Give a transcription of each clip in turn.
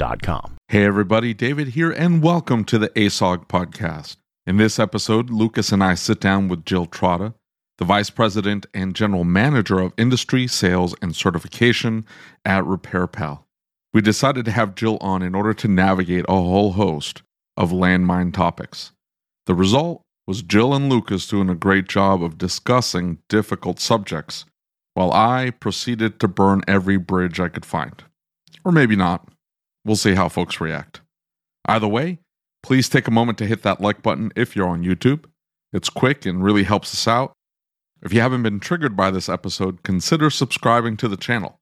Getshopware.com. Hey, everybody, David here, and welcome to the ASOG podcast. In this episode, Lucas and I sit down with Jill Trotta, the Vice President and General Manager of Industry, Sales, and Certification at RepairPal. We decided to have Jill on in order to navigate a whole host of landmine topics. The result was Jill and Lucas doing a great job of discussing difficult subjects, while I proceeded to burn every bridge I could find. Or maybe not. We'll see how folks react. Either way, please take a moment to hit that like button if you're on YouTube. It's quick and really helps us out. If you haven't been triggered by this episode, consider subscribing to the channel.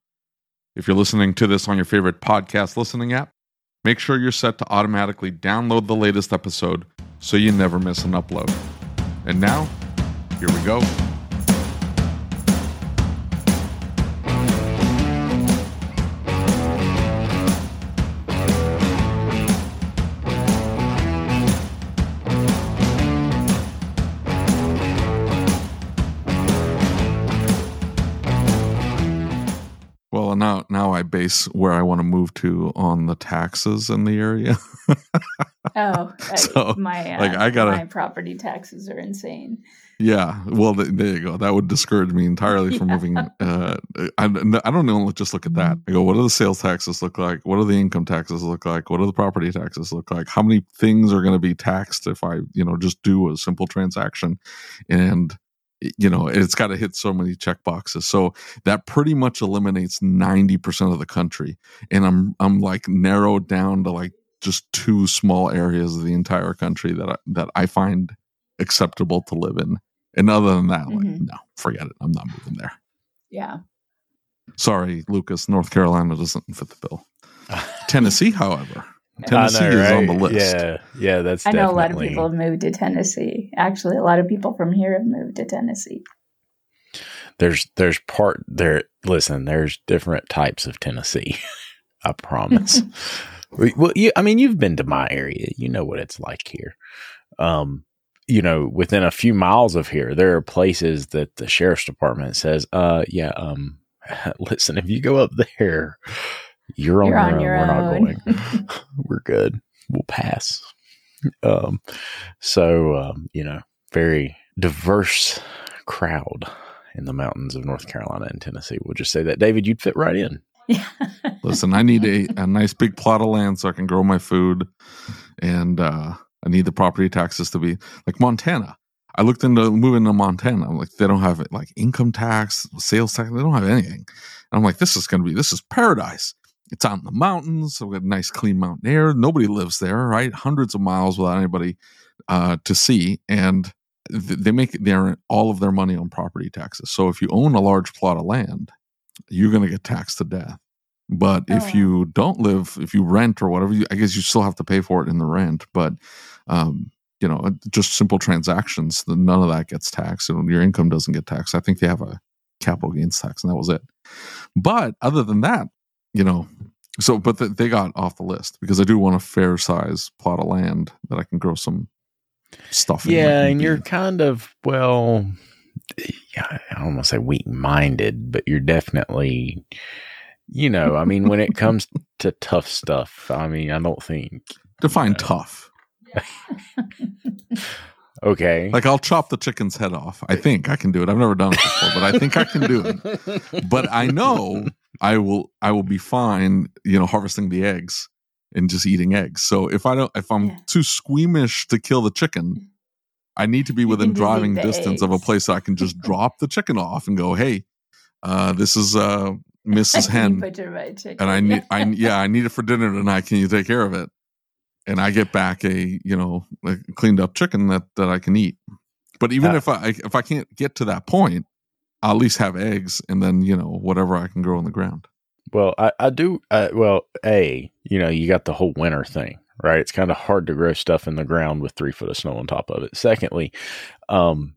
If you're listening to this on your favorite podcast listening app, make sure you're set to automatically download the latest episode so you never miss an upload. And now, here we go. Now now I base where I want to move to on the taxes in the area. Oh, So, my uh, like, I gotta- my property taxes are insane. yeah, well, th- there you go. That would discourage me entirely from Yeah. moving. Uh, I, I don't know. Just look at that. I go, what do the sales taxes look like? What do the income taxes look like? What do the property taxes look like? How many things are going to be taxed if I, you know, just do a simple transaction? And you know, it's got to hit so many check boxes. So that pretty much eliminates ninety percent of the country. And I'm I'm like narrowed down to like just two small areas of the entire country that I, that I find acceptable to live in. And other than that, like, Mhm. no, forget it. I'm not moving there. Yeah. Sorry, Lucas. North Carolina doesn't fit the bill. Tennessee, however, I Tennessee I know, is on the list. Yeah, yeah, that's I know a lot of people have moved to Tennessee. Actually, a lot of people from here have moved to Tennessee. there's there's part there listen there's different types of tennessee i promise well you, i mean you've been to my area you know what it's like here um you know within a few miles of here there are places that the sheriff's department says uh yeah um listen if you go up there you're on, You're on your, your own we're own. not going we're good we'll pass um so um you know very diverse crowd in the mountains of North Carolina and Tennessee. We'll just say that, David, you'd fit right in. Yeah. Listen, I need a, a nice big plot of land so I can grow my food, and uh, I need the property taxes to be like Montana. I looked into moving to Montana. I'm like, they don't have like income tax, sales tax. They don't have anything. And I'm like, this is going to be this is paradise. It's out in the mountains. So we got nice, clean mountain air. Nobody lives there, right? Hundreds of miles without anybody uh, to see, and th- they make their all of their money on property taxes. So if you own a large plot of land, you're going to get taxed to death. But Oh, if you don't live, if you rent or whatever, you, I guess you still have to pay for it in the rent. But um, you know, just simple transactions, none of that gets taxed, and your income doesn't get taxed. I think they have a capital gains tax, and that was it. But other than that, you know, So, but th- they got off the list because I do want a fair size plot of land that I can grow some stuff. in, Yeah, and you're kind of well. yeah, I don't want to say weak minded, but you're definitely, you know, I mean, when it comes to tough stuff, I mean, I don't think define uh, tough. okay. Like I'll chop the chicken's head off. I think I can do it. I've never done it before, but I think I can do it. But I know I will. I will be fine. You know, harvesting the eggs and just eating eggs. So if I don't, if I'm Yeah. too squeamish to kill the chicken, I need to be You within can just eat driving distance of a place that I can just drop the chicken off and go, "Hey, uh, this is uh, Mrs. Hen, butcher my chicken. and I need, I yeah, I need it for dinner tonight. Can you take care of it?" And I get back a you know a cleaned up chicken that that I can eat. But even Uh, if I if I can't get to that point, I'll at least have eggs, and then you know whatever I can grow in the ground. Well, I, I do. Uh, well, a you know, you got the whole winter thing, right? It's kind of hard to grow stuff in the ground with three foot of snow on top of it. Secondly, um,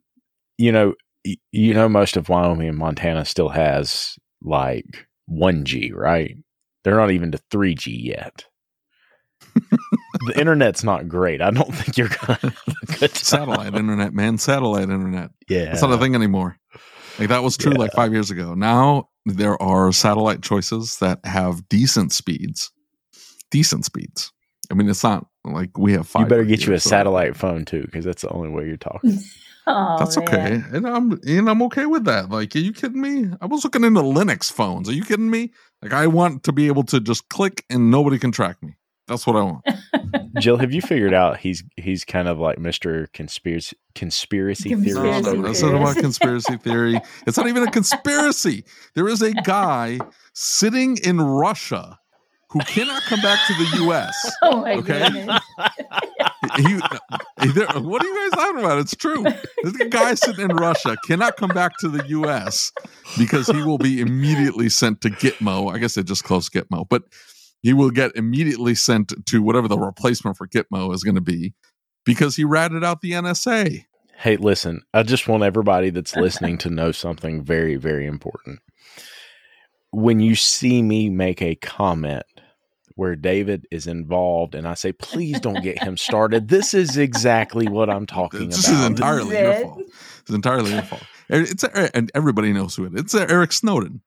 you know, y- you know, most of Wyoming and Montana still has like one G, right? They're not even to three G yet. the internet's not great. I don't think you're gonna have a good time. satellite internet, man, satellite internet. Yeah, It's not a thing anymore. Like that was true like five years ago. Now there are satellite choices that have decent speeds. Decent speeds. I mean, it's not like we have five. You better get you a satellite phone too, because that's the only way you're talking. Oh, That's okay, man. and I'm and I'm okay with that. Like, are you kidding me? I was looking into Linux phones. Are you kidding me? Like, I want to be able to just click and nobody can track me. That's what I want. Jill, have you figured out he's he's kind of like Mister Conspiracy Conspiracy Conspiracy No, Theorist? no, over not about conspiracy theory. It's not even a conspiracy. There is a guy sitting in Russia who cannot come back to the U.S. Oh my Okay. goodness. He, he- what are you guys talking about? It's true. This guy sitting in Russia cannot come back to the U.S. because he will be immediately sent to Gitmo. I guess they just closed Gitmo, but he will get immediately sent to whatever the replacement for Gitmo is going to be because he ratted out the NSA. Hey, listen, I just want everybody that's listening to know something very, very important. When you see me make a comment where David is involved and I say, please don't get him started, this is exactly what I'm talking about. This is entirely your It? fault. It's entirely your fault. Er, it's er, and everybody knows who it is. It's Eric Snowden.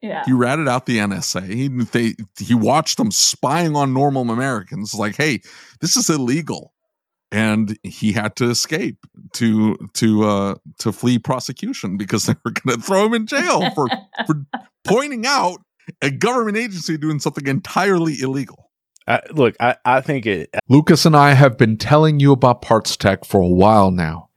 Yeah. He ratted out the NSA. He they he watched them spying on normal Americans. Like, hey, this is illegal, and he had to escape to to uh to flee prosecution because they were going to throw him in jail for for pointing out a government agency doing something entirely illegal. I, look, I, I think it, Lucas and I have been telling you about PartsTech for a while now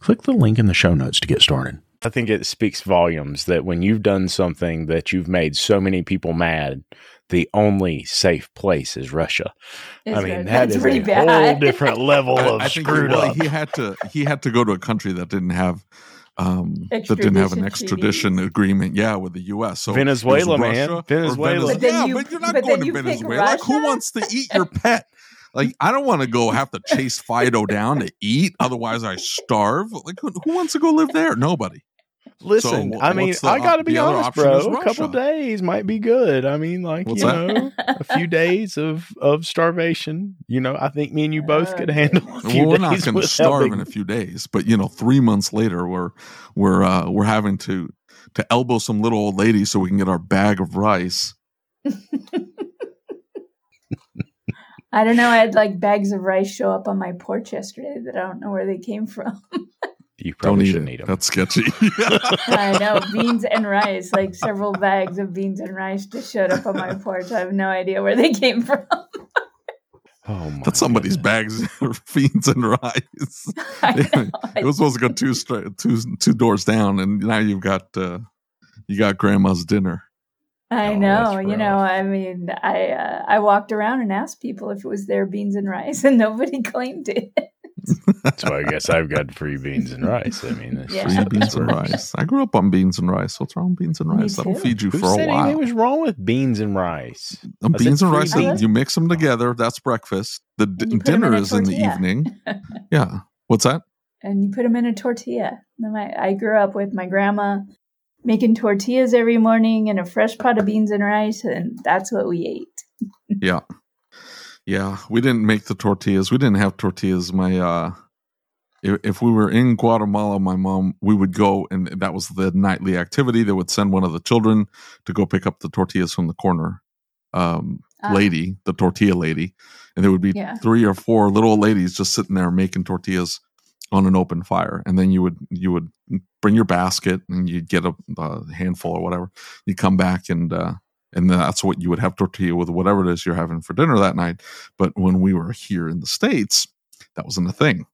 Click the link in the show notes to get started. I think it speaks volumes that when you've done something that you've made so many people mad, the only safe place is Russia. I mean, good. that That's is a bad. whole different level of I think screwed well, up. he had to he had to go to a country that didn't have um that didn't have an Extradition extradition agreement, yeah, with the U.S. So Venezuela, man. Russia or Venezuela. Venez- But yeah, you- but you're not but going to Venezuela. Like, who wants to eat your pet? like I don't want to go have to chase Fido down to eat, otherwise I starve. Like who, who wants to go live there? Nobody. Listen, So, I mean, the I got to be honest, bro. A couple days might be good. I mean, like What's you that? know, a few days of of starvation. You know, I think me and you both could handle. A few Well, we're days not going to starve being- in a few days, but you know, three months later, we're we're uh, we're having to to elbow some little old lady so we can get our bag of rice. I don't know. I had like bags of rice show up on my porch yesterday that I don't know where they came from. You Don't probably eat shouldn't it. eat them. That's sketchy. I know beans and rice, like several bags of beans and rice just showed up on my porch. I have no idea where they came from. Oh my! That's somebody's goodness. bags of beans and rice. I know. it was supposed to go two straight, two two doors down, and now you've got uh, you got grandma's dinner. I Oh, know. that's You know. I mean, I uh, I walked around and asked people if it was their beans and rice, and nobody claimed it. That's why I guess I've got free beans and rice. I mean, Yeah. Free beans and rice. I grew up on beans and rice. What's wrong with beans and rice? That'll feed you Who for a while. anything was wrong with beans and rice? I said beans and rice, beans. you mix them together. That's breakfast. The d- And you put 'em in dinner is in the evening. Yeah. What's that? and you put them in a tortilla. I grew up with my grandma making tortillas every morning and a fresh pot of beans and rice, and that's what we ate. Yeah. Yeah. We didn't make the tortillas. We didn't have tortillas. My, uh, if, if we were in Guatemala, my mom, we would go and that was the nightly activity. They would send one of the children to go pick up the tortillas from the corner um, Ah. lady, the tortilla lady. And there would be Yeah. three or four little ladies just sitting there making tortillas on an open fire. And then you would, you would bring your basket and you'd get a, a handful or whatever. You come back and, uh, and that's what you would have tortilla with whatever it is you're having for dinner that night. But when we were here in the States, that wasn't a thing.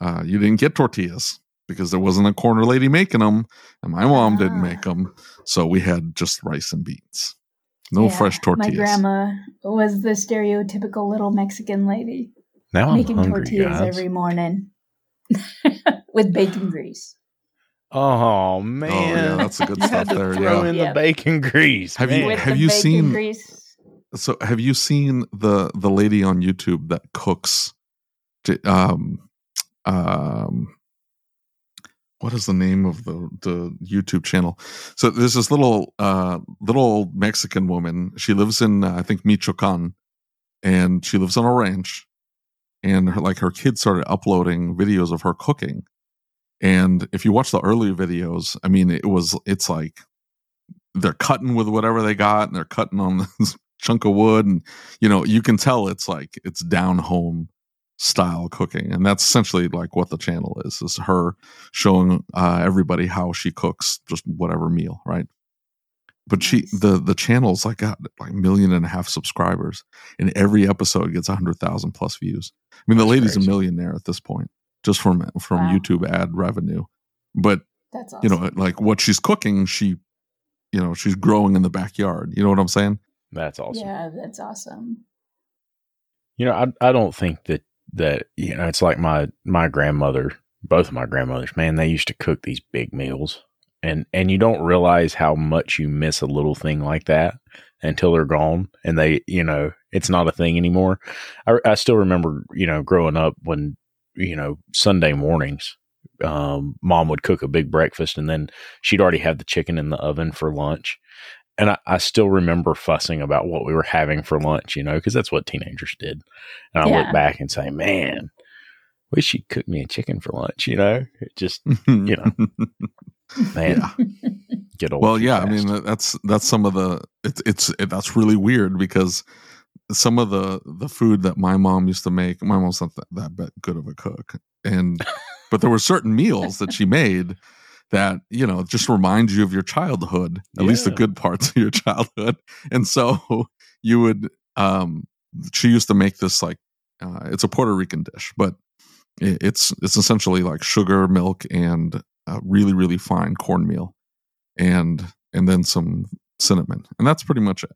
Uh, you didn't get tortillas because there wasn't a corner lady making them, and my mom didn't Ah. make them. So we had just rice and beans. No Yeah, fresh tortillas. My grandma was the stereotypical little Mexican lady Now I'm making hungry, tortillas guys. every morning with bacon grease. Oh man, Oh, yeah, that's the good you stuff to there, Throw yeah. in Yep. the bacon grease. Have you- With have you seen- grease. So have you seen the the lady on YouTube that cooks? Um, um, what is the name of the the YouTube channel? So there's this little uh little old Mexican woman. She lives in uh, I think Michoacan, and she lives on a ranch. And her, like her kids started uploading videos of her cooking, and if you watch the earlier videos, I mean, it was it's like they're cutting with whatever they got, and they're cutting on this chunk of wood, and you know you can tell it's like it's down home style cooking and that's essentially like what the channel is is her showing uh, everybody how she cooks just whatever meal right but she Nice. the the channel's like got like a million and a half subscribers and every episode gets a hundred thousand plus views i mean the That's lady's crazy. a millionaire at this point just from from Wow. youtube ad revenue but That's you know like what she's cooking she you know she's growing in the backyard you know what i'm saying That's awesome. Yeah, that's awesome. You know, I I don't think that that you know it's like my my grandmother, both of my grandmothers. Man, they used to cook these big meals, and and you don't realize how much you miss a little thing like that until they're gone, and they you know it's not a thing anymore. I I still remember you know growing up when you know Sunday mornings. Um, mom would cook a big breakfast and then she'd already have the chicken in the oven for lunch. And I, I still remember fussing about what we were having for lunch, you know, because that's what teenagers did. And I Yeah. look back and say, man, wish she'd cook me a chicken for lunch, you know? It just, you know, man, Yeah. get old. well yeah i mean that's that's some of the it's it's it, that's really weird because some of the the food that my mom used to make my mom's not that, that good of a cook and but there were certain meals that she made that you know just remind you of your childhood at least the good parts of your childhood and so you would um she used to make this like uh, it's a puerto rican dish but it's it's essentially like sugar milk and uh, really really fine cornmeal and and then some cinnamon and that's pretty much it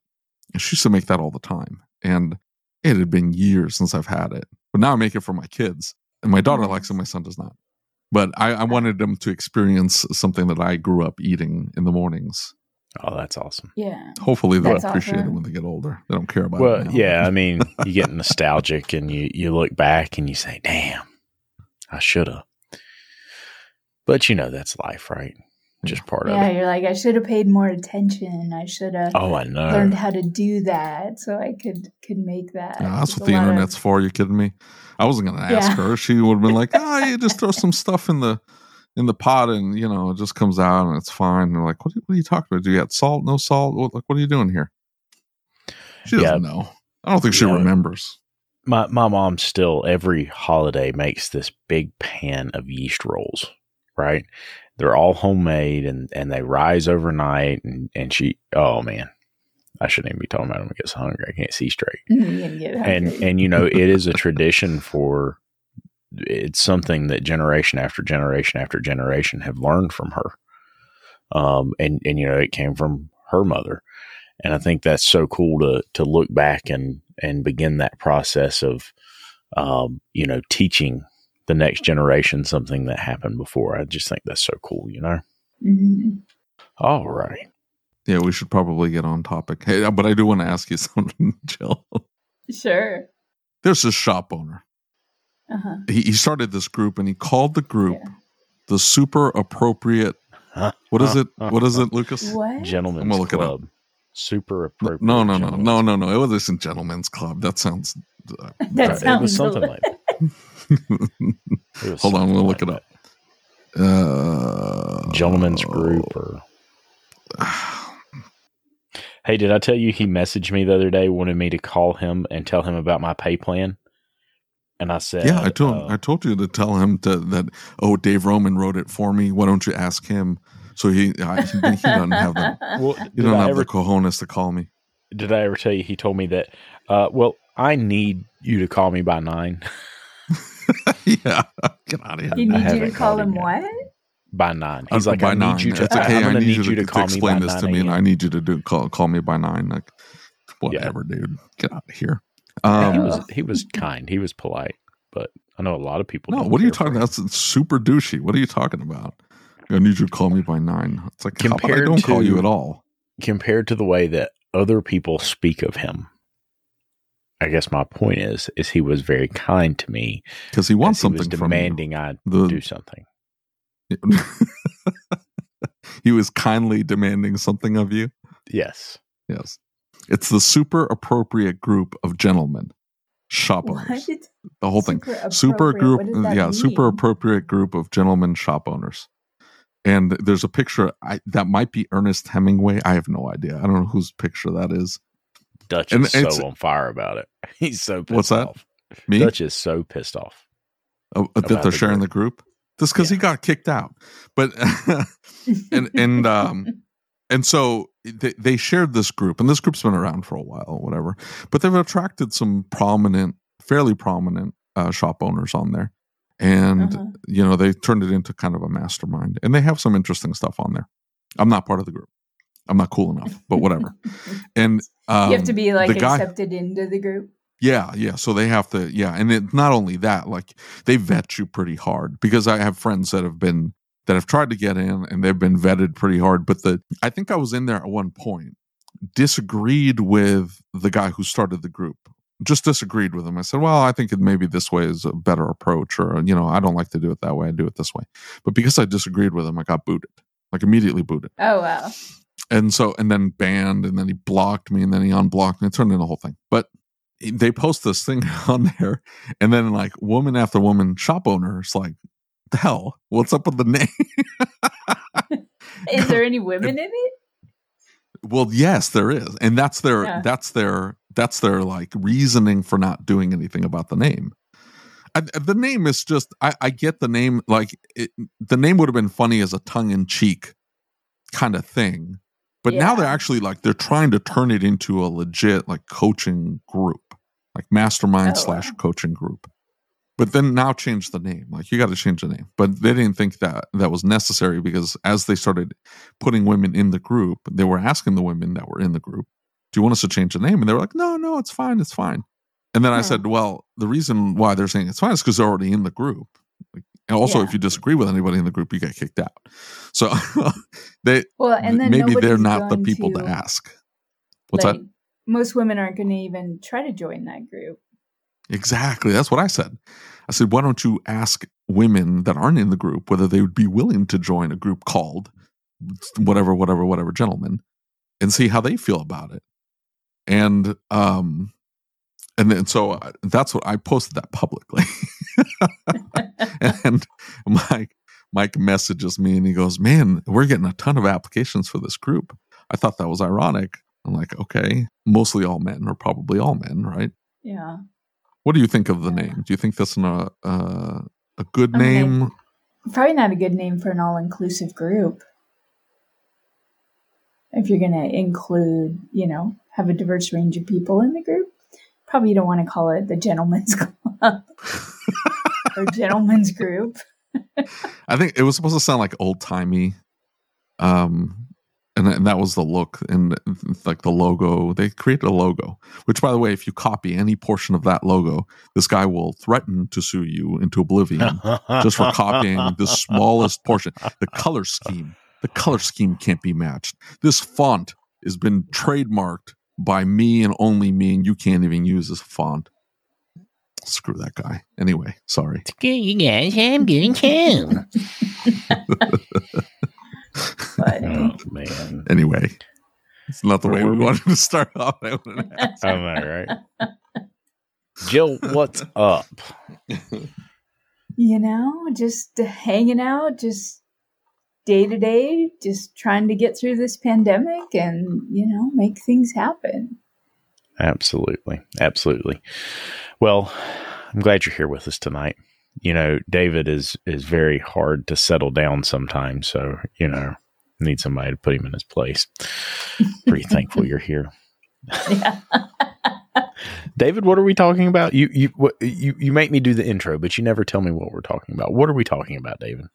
she used to make that all the time and it had been years since i've had it but now i make it for my kids and my daughter likes it my son does not but I, I wanted them to experience something that i grew up eating in the mornings Oh, that's awesome. Yeah. Hopefully they'll That's appreciate awesome. it when they get older. They don't care about Well, it. now. yeah, I mean, you get nostalgic and you you look back and you say, "Damn, I should have." But you know that's life, right? Just part Yeah, of it. Yeah, you're like, I should have paid more attention. I should have Oh, I know. learned how to do that so I could could make that. Yeah, that's It's what the lot of- internet's for. You kidding me? I wasn't going to ask Yeah. her. She would have been like, "Ah, you just throw some stuff in the in the pot, and you know, it just comes out, and it's fine." And they're like, "What, are- what are you talking about? Do you got salt? No salt? What, like, what are you doing here?" She doesn't know. I don't think she Yeah. remembers. My my mom still every holiday makes this big pan of yeast rolls, right? They're all homemade and and they rise overnight and and she oh man, I shouldn't even be talking about them. I get hungry I can't see straight. And and you know it is a tradition for it's something that generation after generation after generation have learned from her. Um and and you know it came from her mother. And I think that's so cool to to look back and and begin that process of um, you know, teaching the next generation something that happened before. I just think that's so cool, you know. Mhm. All right. Yeah, we should probably get on topic. Hey, but I do want to ask you something, Jill. Sure. There's this shop owner. Uh huh. He, he started this group, and he called the group Yeah. the Super Appropriate. What is it? What is it, Lucas? What? I'm Gentlemen's gonna look it up. Club. Super appropriate. no, no, no, no, no, no. It wasn't Gentlemen's Club. That sounds. Uh, That Right, sounds it was something like that. Hold on, we'll look like it up. uh, that. Gentlemen's group or Hey, did I tell you he messaged me the other day, wanted me to call him and tell him about my pay plan? And I said, Yeah, I told uh, I told you to tell him to, that. Oh, Dave Roman wrote it for me. Why don't you ask him? So he I, he, he doesn't have the well, he don't I have ever the cojones to call me. did I ever tell you he told me that? Uh, well, I need you to call me by nine. yeah, get out of here. He I needs you to call him him what? By nine, he's Uh, like, by I need nine. you to. It's okay. I'm I gonna need you to, call me explain by this to me, and I need you to do call call me by nine. Like whatever, dude. Get out of here. Um, he was he was kind. He was polite, but I know a lot of people. no, don't what are you talking him. about? That's super douchey. What are you talking about? I need you to call me by nine. It's like how about I don't call you at all. compared to the way that other people speak of him. I guess my point is, is he was very kind to me. Because he wants as he was something from you. demanding I The- do something. he was kindly demanding something of you. Yes, Yes. It's the super appropriate group of gentlemen, shop What? owners. The whole thing. Super Super group, What does that yeah, super appropriate group of gentlemen shop owners. And there's a picture I, that might be Ernest Hemingway. I have no idea. I don't know whose picture that is. Dutch And is so on fire about it. He's so pissed What's that? off. Me? Dutch is so pissed off. Oh, that they're the sharing the group. Just because he got kicked out, but and and um and so they, they shared this group, and this group's been around for a while, whatever. But they've attracted some prominent, fairly prominent uh, shop owners on there, and Uh-huh. you know they turned it into kind of a mastermind, and they have some interesting stuff on there. I'm not part of the group. I'm not cool enough, but whatever. And um, you have to be like guy- accepted into the group. yeah, yeah. So they have to, yeah, and it, not only that, like they vet you pretty hard because I have friends that have been that have tried to get in and they've been vetted pretty hard. But the I think I was in there at one point, disagreed with the guy who started the group. Just disagreed with him. I said, "Well, I think it maybe this way is a better approach, or you know, I don't like to do it that way. I do it this way." But because I disagreed with him, I got booted, like immediately booted Oh wow. and so and then banned and then he blocked me and then he unblocked me it turned into a whole thing but they post this thing on there and then like woman after woman shop owners like the hell what's up with the name Is there any women in it? Well yes there is and that's their Yeah. that's their that's their like reasoning for not doing anything about the name I, the name is just I, I get the name like it, the name would have been funny as a tongue-in-cheek kind of thing but now they're actually like they're trying to turn it into a legit like coaching group like mastermind Oh, slash wow. coaching group but then now change the name like you got to change the name but they didn't think that that was necessary because as they started putting women in the group they were asking the women that were in the group do you want us to change the name and they were like no no it's fine it's fine and then i Hmm. said well the reason why they're saying it's fine is because they're already in the group like, And also, Yeah. if you disagree with anybody in the group, you get kicked out. So they Well, and then maybe they're not the people to, to, ask. What's like, that? Most women aren't going to even try to join that group. Exactly. That's what I said. I said, why don't you ask women that aren't in the group whether they would be willing to join a group called whatever, whatever, whatever gentlemen and see how they feel about it. And, um, and then so uh, that's what I posted that publicly. and Mike, Mike messages me and he goes, Man, we're getting a ton of applications for this group. I thought that was ironic. I'm like, okay, mostly all men or probably all men, right? Yeah. What do you think of the name? Do you think that's an, uh, uh, a good name? Probably not a good name for an all inclusive group. If you're going to include, you know, have a diverse range of people in the group, probably you don't want to call it the Gentleman's Club or Gentleman's Group. I think it was supposed to sound like old timey, um, and, and that was the look and like the logo. They created a logo, which, by the way, if you copy any portion of that logo, this guy will threaten to sue you into oblivion just for copying the smallest portion. The color scheme, the color scheme can't be matched. This font has been trademarked by me and only me, and you can't even use this font. Screw that guy. Anyway, sorry. Screw you guys, I'm going home. But Oh man, Anyway, it's not the way we wanted to start off. I wanted to. I right? Jill, what's up? you know, just hanging out, just day to day, just trying to get through this pandemic and, you know, make things happen. Absolutely, absolutely. Well, I'm glad you're here with us tonight. You know, David is is very hard to settle down sometimes, so you know, need somebody to put him in his place. Pretty thankful you're here. Yeah. David, what are we talking about? You you what, you you make me do the intro, but you never tell me what we're talking about. What are we talking about, David?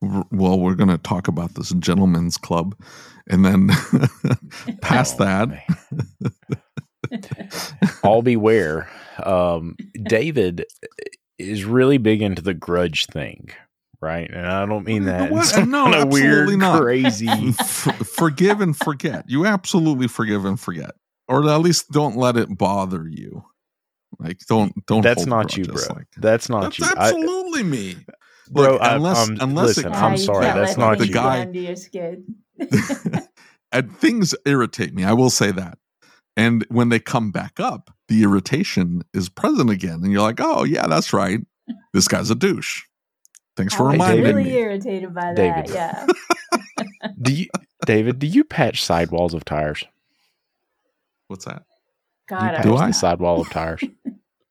Well, we're going to talk about this gentleman's club, and then past Oh, that, all beware. Um, David is really big into the grudge thing, right? And I don't mean that in What? some No, kind of weird, not. crazy. f- forgive and forget. You absolutely forgive and forget, or at least don't let it bother you. Like don't don't. That's hold not you, bro. like- That's not That's you, I, absolutely me, bro. Look, I, unless um, unless listen, it I'm sorry, that's not the you. guy- under your skin. and things irritate me. I will say that. And when they come back up, the irritation is present again, and you're like, "Oh yeah, that's right. This guy's a douche." Thanks for I was reminding really me. irritated by David. that. Yeah. Do you, David? Do you patch sidewalls of tires? What's that? Do you God, patch Do the I? sidewall of tires?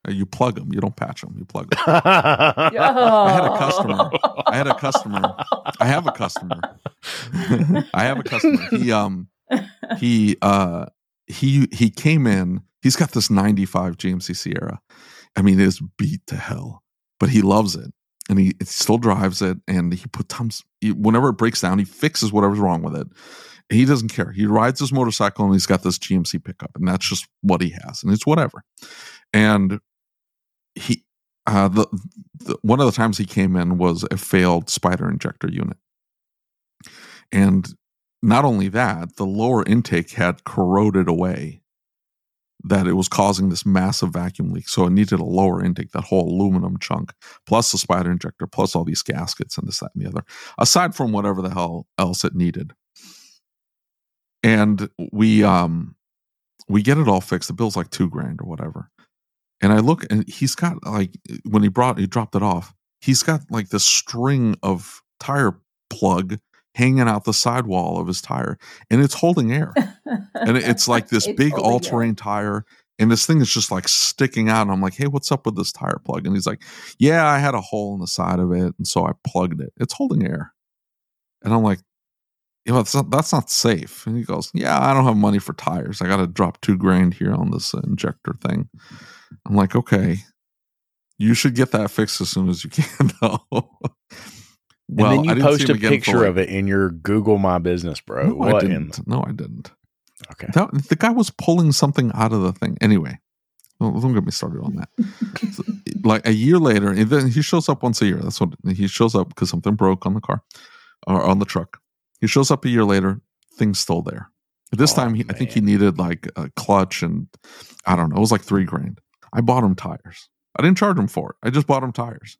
Uh, You plug them. You don't patch them. You plug them. I I had a customer. I had a customer. I have a customer. I have a customer. He um he uh he he came in. He's got this 95 GMC Sierra. I mean, it is beat to hell, but he loves it. And he still drives it and he put times he, whenever it breaks down, he fixes whatever's wrong with it. He doesn't care. He rides his motorcycle and he's got this GMC pickup, and that's just what he has, and it's whatever. And he uh the, the one of the times he came in was a failed spider injector unit. And not only that, the lower intake had corroded away that it was causing this massive vacuum leak. So it needed a lower intake, that whole aluminum chunk, plus the spider injector, plus all these gaskets and this, that, and the other, aside from whatever the hell else it needed. And we um we get it all fixed. The bill's like two grand or whatever. And I look and he's got like when he brought he dropped it off, he's got like this string of tire plug hanging out the sidewall of his tire and it's holding air and it's like this It's big all terrain tire. And this thing is just like sticking out. And I'm like, hey, what's up with this tire plug? And he's like, yeah, I had a hole in the side of it. And so I plugged it. It's holding air. And I'm like, you know, that's not, that's not safe. And he goes, yeah, I don't have money for tires. I got to drop two grand here on this injector thing. I'm like, okay, you should get that fixed as soon as you can, though. And then you I post a picture of it in your Google My Business, bro. No, I what in didn't. No, I didn't. Okay. That, the guy was pulling something out of the thing. Anyway, Don't, don't get me started on that. So, like a year later, and then he shows up once a year. That's what he shows up because something broke on the car or on the truck. He shows up a year later, things still there. This Oh, time, he, I think he needed like a clutch and I don't know. It was like three grand. I bought him tires. I didn't charge him for it. I just bought him tires.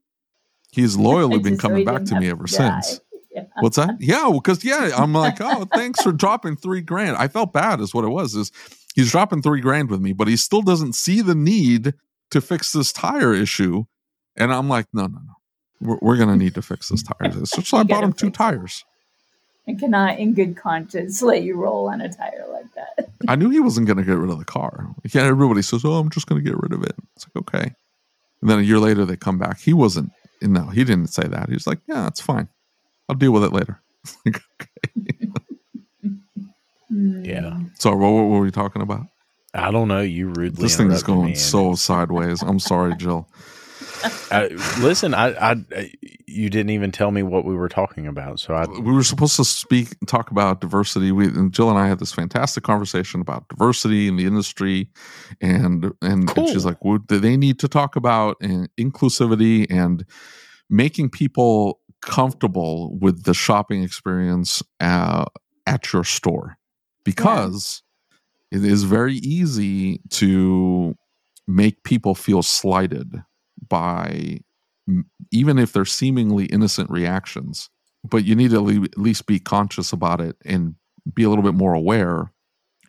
He's loyally been coming back to me ever to since. Yeah. What's that? Yeah, because yeah, I'm like, oh, thanks for dropping three grand. I felt bad, is what it was. Is he's dropping three grand with me, but he still doesn't see the need to fix this tire issue. And I'm like, no, no, no, we're, we're gonna need to fix this tire. So, so I bought him two tires. I cannot, in good conscience, let you roll on a tire like that. I knew he wasn't gonna get rid of the car. Yeah, everybody says, oh, I'm just gonna get rid of it. It's like okay. And then a year later, they come back. He wasn't. No, he didn't say that. He was like, yeah, it's fine. I'll deal with it later. Like, Hmm. Yeah. so what, what were we talking about? I don't know. You rudely. This thing is going so sideways. I'm sorry, Jill. I, listen, I, I, you didn't even tell me what we were talking about. So I, We were supposed to speak, talk about diversity. We and Jill and I had this fantastic conversation about diversity in the industry, and and, and she's like, "What do they need to talk about and inclusivity and making people comfortable with the shopping experience uh, at your store because it is very easy to make people feel slighted by even if they're seemingly innocent reactions but you need to at least be conscious about it and be a little bit more aware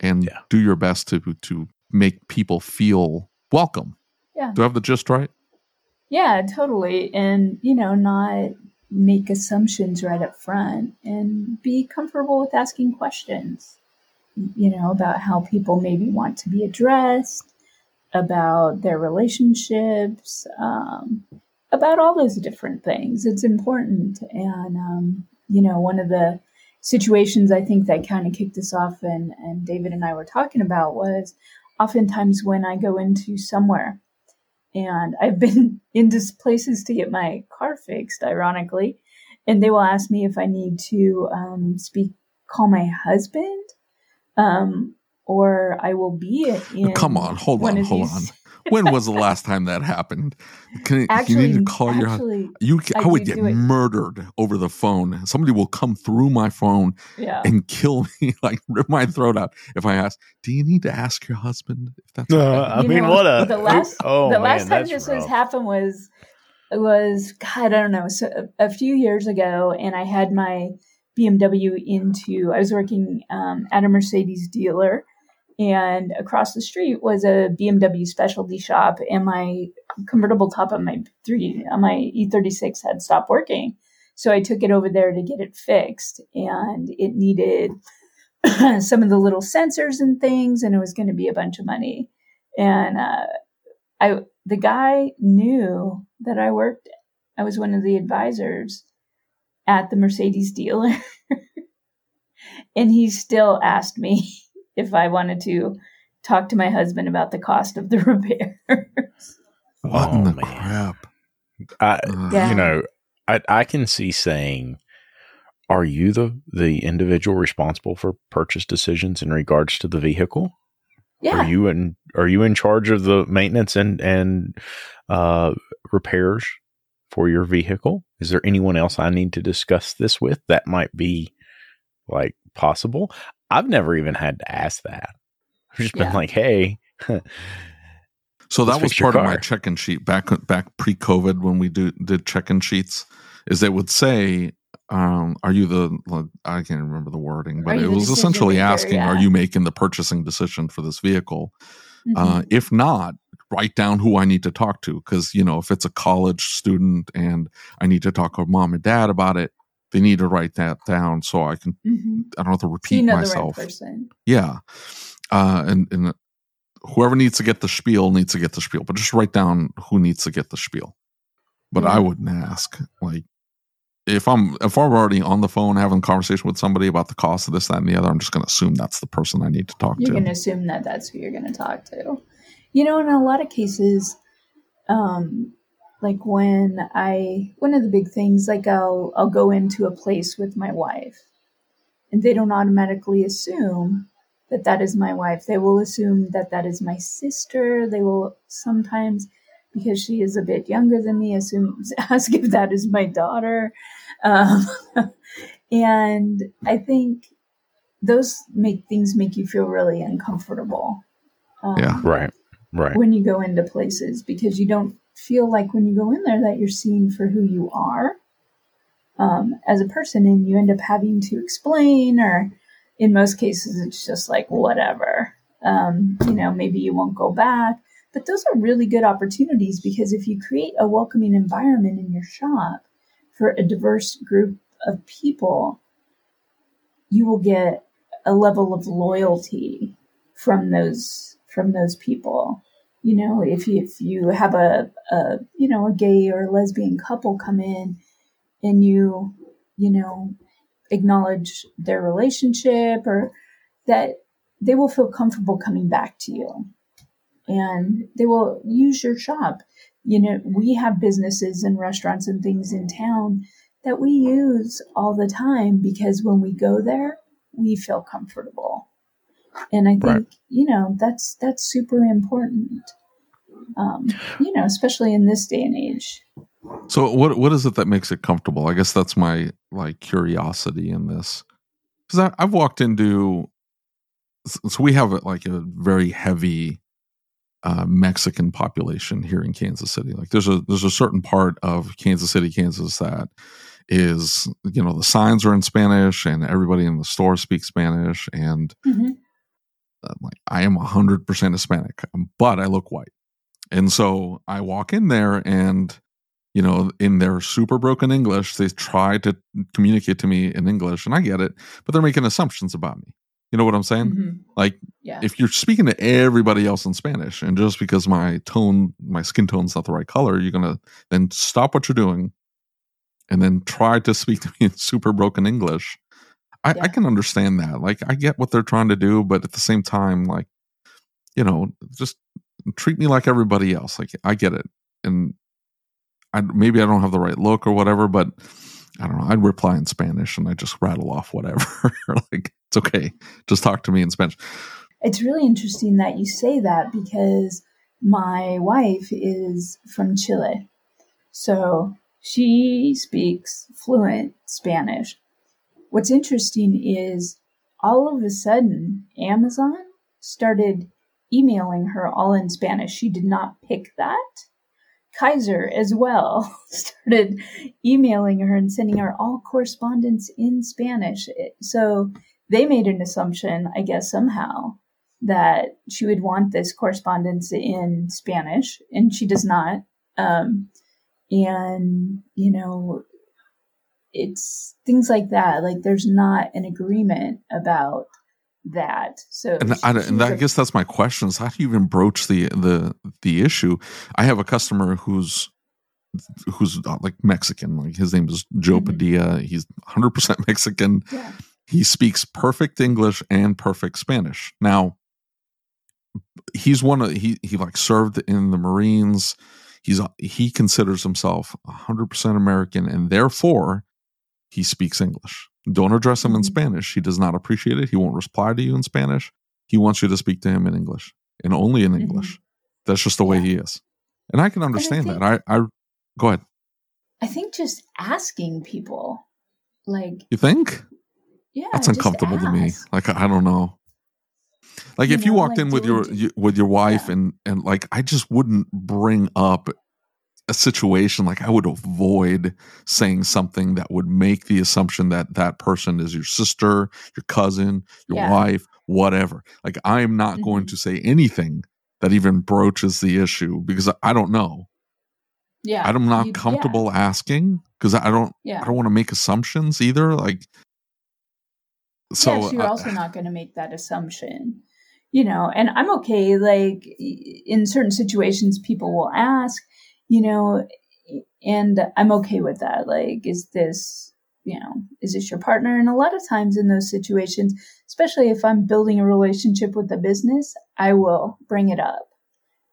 and Yeah. do your best to to make people feel welcome Yeah. do i have the gist right Yeah, totally. And, you know, not make assumptions right up front and be comfortable with asking questions, you know, about how people maybe want to be addressed, about their relationships, um, about all those different things. It's important. And, um, you know, one of the situations I think that kind of kicked us off and, and David and I were talking about was oftentimes when I go into somewhere and I've been into places to get my car fixed, ironically, and they will ask me if I need to um, speak, call my husband, um, or I will be in. come on hold one on hold these- on when was the last time that happened Can, Actually, you need to call your husband actually, you I i would get murdered over the phone somebody will come through my phone yeah. and kill me like rip my throat out if i ask do you need to ask your husband if that's okay?" I You mean, know, what a the last oh, the man, last time that's this was happened was was God I don't know so a, a few years ago, and I had my BMW into I was working um, at a Mercedes dealer, and across the street was a BMW specialty shop, and my convertible top on my three on my E36 had stopped working, so I took it over there to get it fixed, and it needed some of the little sensors and things, and it was going to be a bunch of money, and uh, I the guy knew that I worked. I was one of the advisors at the Mercedes dealer, and he still asked me if I wanted to talk to my husband about the cost of the repairs. what Oh, in the man. crap I, Yeah. you know, I, I can see saying, are you the, the individual responsible for purchase decisions in regards to the vehicle? yeah, Are you in, are you in charge of the maintenance and, and, uh, repairs for your vehicle? Is there anyone else I need to discuss this with that might be like possible? I've never even had to ask that. I've just been like, Hey, So that was fix your part of my check-in sheet back back pre-COVID when we do did check-in sheets. Is they would say, um, "Are you the?" I can't remember the wording, but you it was essentially maker? asking, "Are you making the purchasing decision for this vehicle?" Uh, Mhm. if not, write down who I need to talk to because you know if it's a college student and I need to talk to mom and dad about it, they need to write that down so I can. Mhm. I don't have to so you repeat know myself. right person. Yeah. Uh, and, and whoever needs to get the spiel needs to get the spiel, but just write down who needs to get the spiel. But Yeah. I wouldn't ask. Like, if I'm if I'm already on the phone having a conversation with somebody about the cost of this, that, and the other, I'm just going to assume that's the person I need to talk to. You're to. going to assume that that's who you're going to talk to. You know, in a lot of cases, um, like when I one of the big things, like I'll I'll go into a place with my wife, and they don't automatically assume that that is my wife. They will assume that that is my sister. They will sometimes, because she is a bit younger than me, assume ask if that is my daughter. Um, and I think those make things make you feel really uncomfortable. Um, Yeah. Right. Right. when you go into places because you don't feel like when you go in there that you're seen for who you are um, as a person and you end up having to explain or in most cases it's just like whatever. Um, you know maybe you won't go back. But those are really good opportunities because if you create a welcoming environment in your shop for a diverse group of people you will get a level of loyalty from those from those people you know if you if you have a, a you know a gay or lesbian couple come in and you you know acknowledge their relationship or that they will feel comfortable coming back to you. And they will use your shop. You know we have businesses and restaurants and things in town that we use all the time because when we go there we feel comfortable and i think Right. you know that's that's super important um, you know especially in this day and age So what what is it that makes it comfortable? I guess that's my like curiosity in this because I've walked into so we have like a very heavy uh, Mexican population here in Kansas City. Like there's a there's a certain part of Kansas City, Kansas that is you know the signs are in Spanish and everybody in the store speaks Spanish and uh, like I am 100% Hispanic, um, but I look white. And so I walk in there and, you know, in their super broken English, they try to communicate to me in English and I get it, but they're making assumptions about me. You know what I'm saying? Mhm. Like yeah if you're speaking to everybody else in Spanish and just because my tone, my skin tone's not the right color, you're going to then stop what you're doing and then try to speak to me in super broken English. I, Yeah. I can understand that. Like, I get what they're trying to do, but at the same time, like, you know, just treat me like everybody else. Like, I get it. And I, maybe I don't have the right look or whatever, but I don't know. I'd reply in Spanish and I just rattle off whatever. like, it's okay. Just talk to me in Spanish. It's really interesting that you say that because my wife is from Chile. So she speaks fluent Spanish. What's interesting is all of a sudden, Amazon started emailing her all in Spanish. She did not pick that. Kaiser as well started emailing her and sending her all correspondence in Spanish. So they made an assumption, I guess, somehow that she would want this correspondence in Spanish, and she does not. Um, and, you know, it's things like that. Like, there's not an agreement about that. So, and, I, and I guess that's my question: is how do you even broach the the the issue? I have a customer who's who's uh, like Mexican. Like his name is Joe Mhm. Padilla. He's 100 percent Mexican. yeah. He speaks perfect English and perfect Spanish. Now, he's one of he he like served in the Marines. He's he considers himself 100% American and therefore he speaks English. Don't address him in Mhm. Spanish. He does not appreciate it. He won't reply to you in Spanish. He wants you to speak to him in English and only in Mhm. English. That's just the way Yeah. he is. And I can understand think- that. I I go ahead. I think just asking people, like, You think? yeah, That's uncomfortable to me. Like I don't know. Like You if you walked like, in with your you- with your wife Yeah. and and like I just wouldn't bring up a situation like I would avoid saying something that would make the assumption that that person is your sister, your cousin, your Yeah. wife, whatever. Like I am not going Mhm. to say anything that even broaches the issue because I, don't know. Yeah, I'm not you- yeah, comfortable asking because I don't Yeah, I don't want to make assumptions either. Like so yes, you're uh, also not going to make that assumption, you know. And I'm okay. Like in certain situations, people will ask, you know, and I'm okay with that. Like, is this, you know, is this your partner? And a lot of times in those situations, especially if I'm building a relationship with the business, I will bring it up.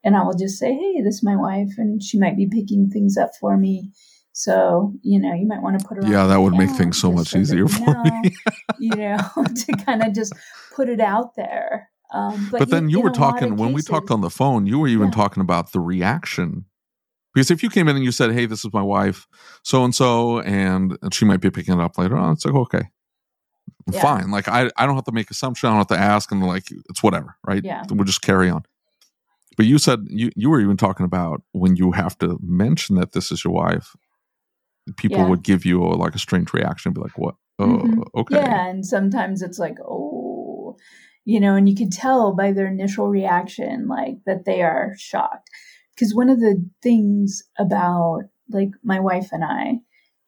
And I will just say, hey, this is my wife, and she might be picking things up for me. So, you know, you might want to put it Yeah, that would make things so much easier for me. you know, to kind of just put it out there. Um, But, but, then you were talking when we talked on the phone, you were even Yeah. talking about the reaction. Because if you came in and you said, "Hey, this is my wife, so and so," and she might be picking it up later on, it's like okay, Yeah. fine. Like I, I don't have to make assumption. I don't have to ask, and like it's whatever, right? Yeah. We'll just carry on. But you said you you were even talking about when you have to mention that this is your wife, people Yeah. would give you a, like a strange reaction, be like, "What? Oh, Mhm. okay." Yeah, and sometimes it's like, oh, you know, and you can tell by their initial reaction, like that they are shocked. Because one of the things about like my wife and I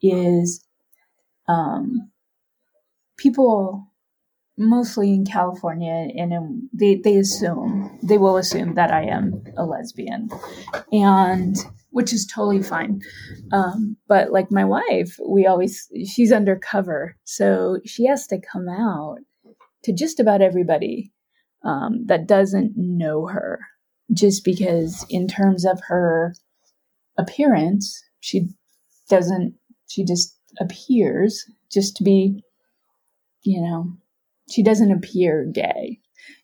is, um, people mostly in California and in, they they assume they will assume that I am a lesbian, and which is totally fine. Um, but like my wife, we always she's undercover, so she has to come out to just about everybody um, that doesn't know her, just because in terms of her appearance, she doesn't. She just appears just to be, you know, she doesn't appear gay.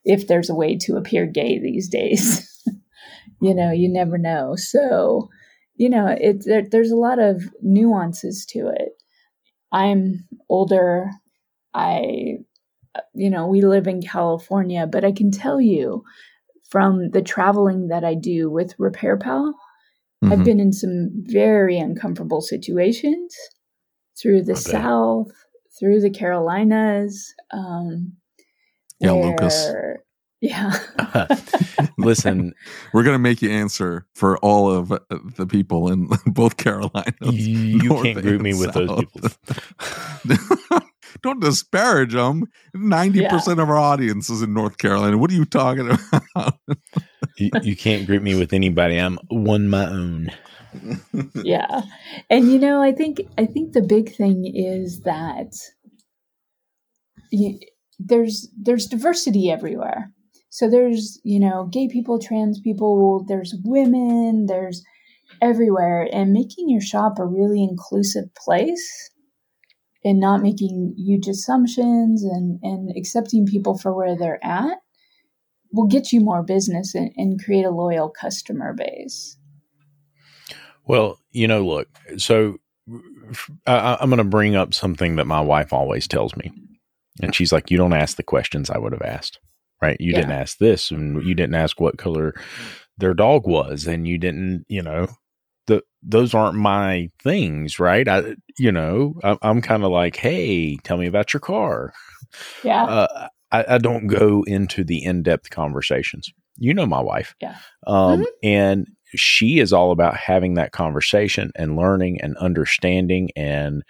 If there's a way to appear gay these days, you know, you never know. So, you know, it there, there's a lot of nuances to it. I'm older. I, you know, we live in California, but I can tell you from the traveling that I do with RepairPal, I've been in some very uncomfortable situations through the. South, through the Carolinas. Um, Yeah, Lucas. Where- Yeah. Listen, We're gonna make you answer for all of uh, the people in both Carolinas. you North can't group and me with those people. Don't disparage them. Ninety percent of our audience is in North Carolina. What are you talking about? you, you can't group me with anybody. I'm one my own. yeah and you know i think i think the big thing is that you, there's there's diversity everywhere so there's you know gay people trans people there's women there's everywhere. And making your shop a really inclusive place and not making huge assumptions and and accepting people for where they're at will get you more business and, and create a loyal customer base. Well, you know, look, so I, I'm going to bring up something that my wife always tells me. And she's like, You don't ask the questions I would have asked, right? You Yeah. didn't ask this, and you didn't ask what color their dog was, and you didn't, you know, the, those aren't my things, right? I, you know, I, I'm kind of like, Hey, tell me about your car. yeah uh, I, I don't go into the in-depth conversations. You know my wife, Yeah. um, and she is all about having that conversation and learning and understanding and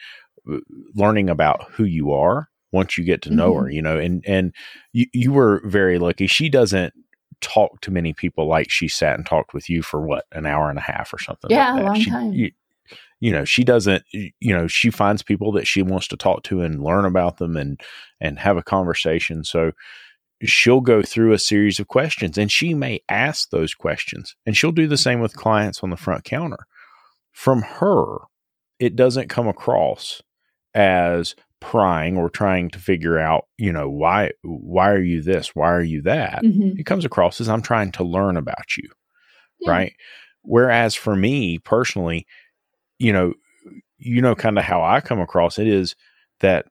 uh, learning about who you are once you get to know mm-hmm. her. You know, and and you you were very lucky. She doesn't talk to many people like she sat and talked with you for what an hour and a half or something. Yeah, like a long She- time. You, you know, she doesn't. You know, she finds people that she wants to talk to and learn about them and and have a conversation. So she'll go through a series of questions and she may ask those questions and she'll do the same with clients on the front counter. From her, it doesn't come across as prying or trying to figure out, you know, why why are you this? Why are you that? Mhm. It comes across as I'm trying to learn about you Yeah. right? Whereas for me personally, you know, you know, kind of how I come across it is that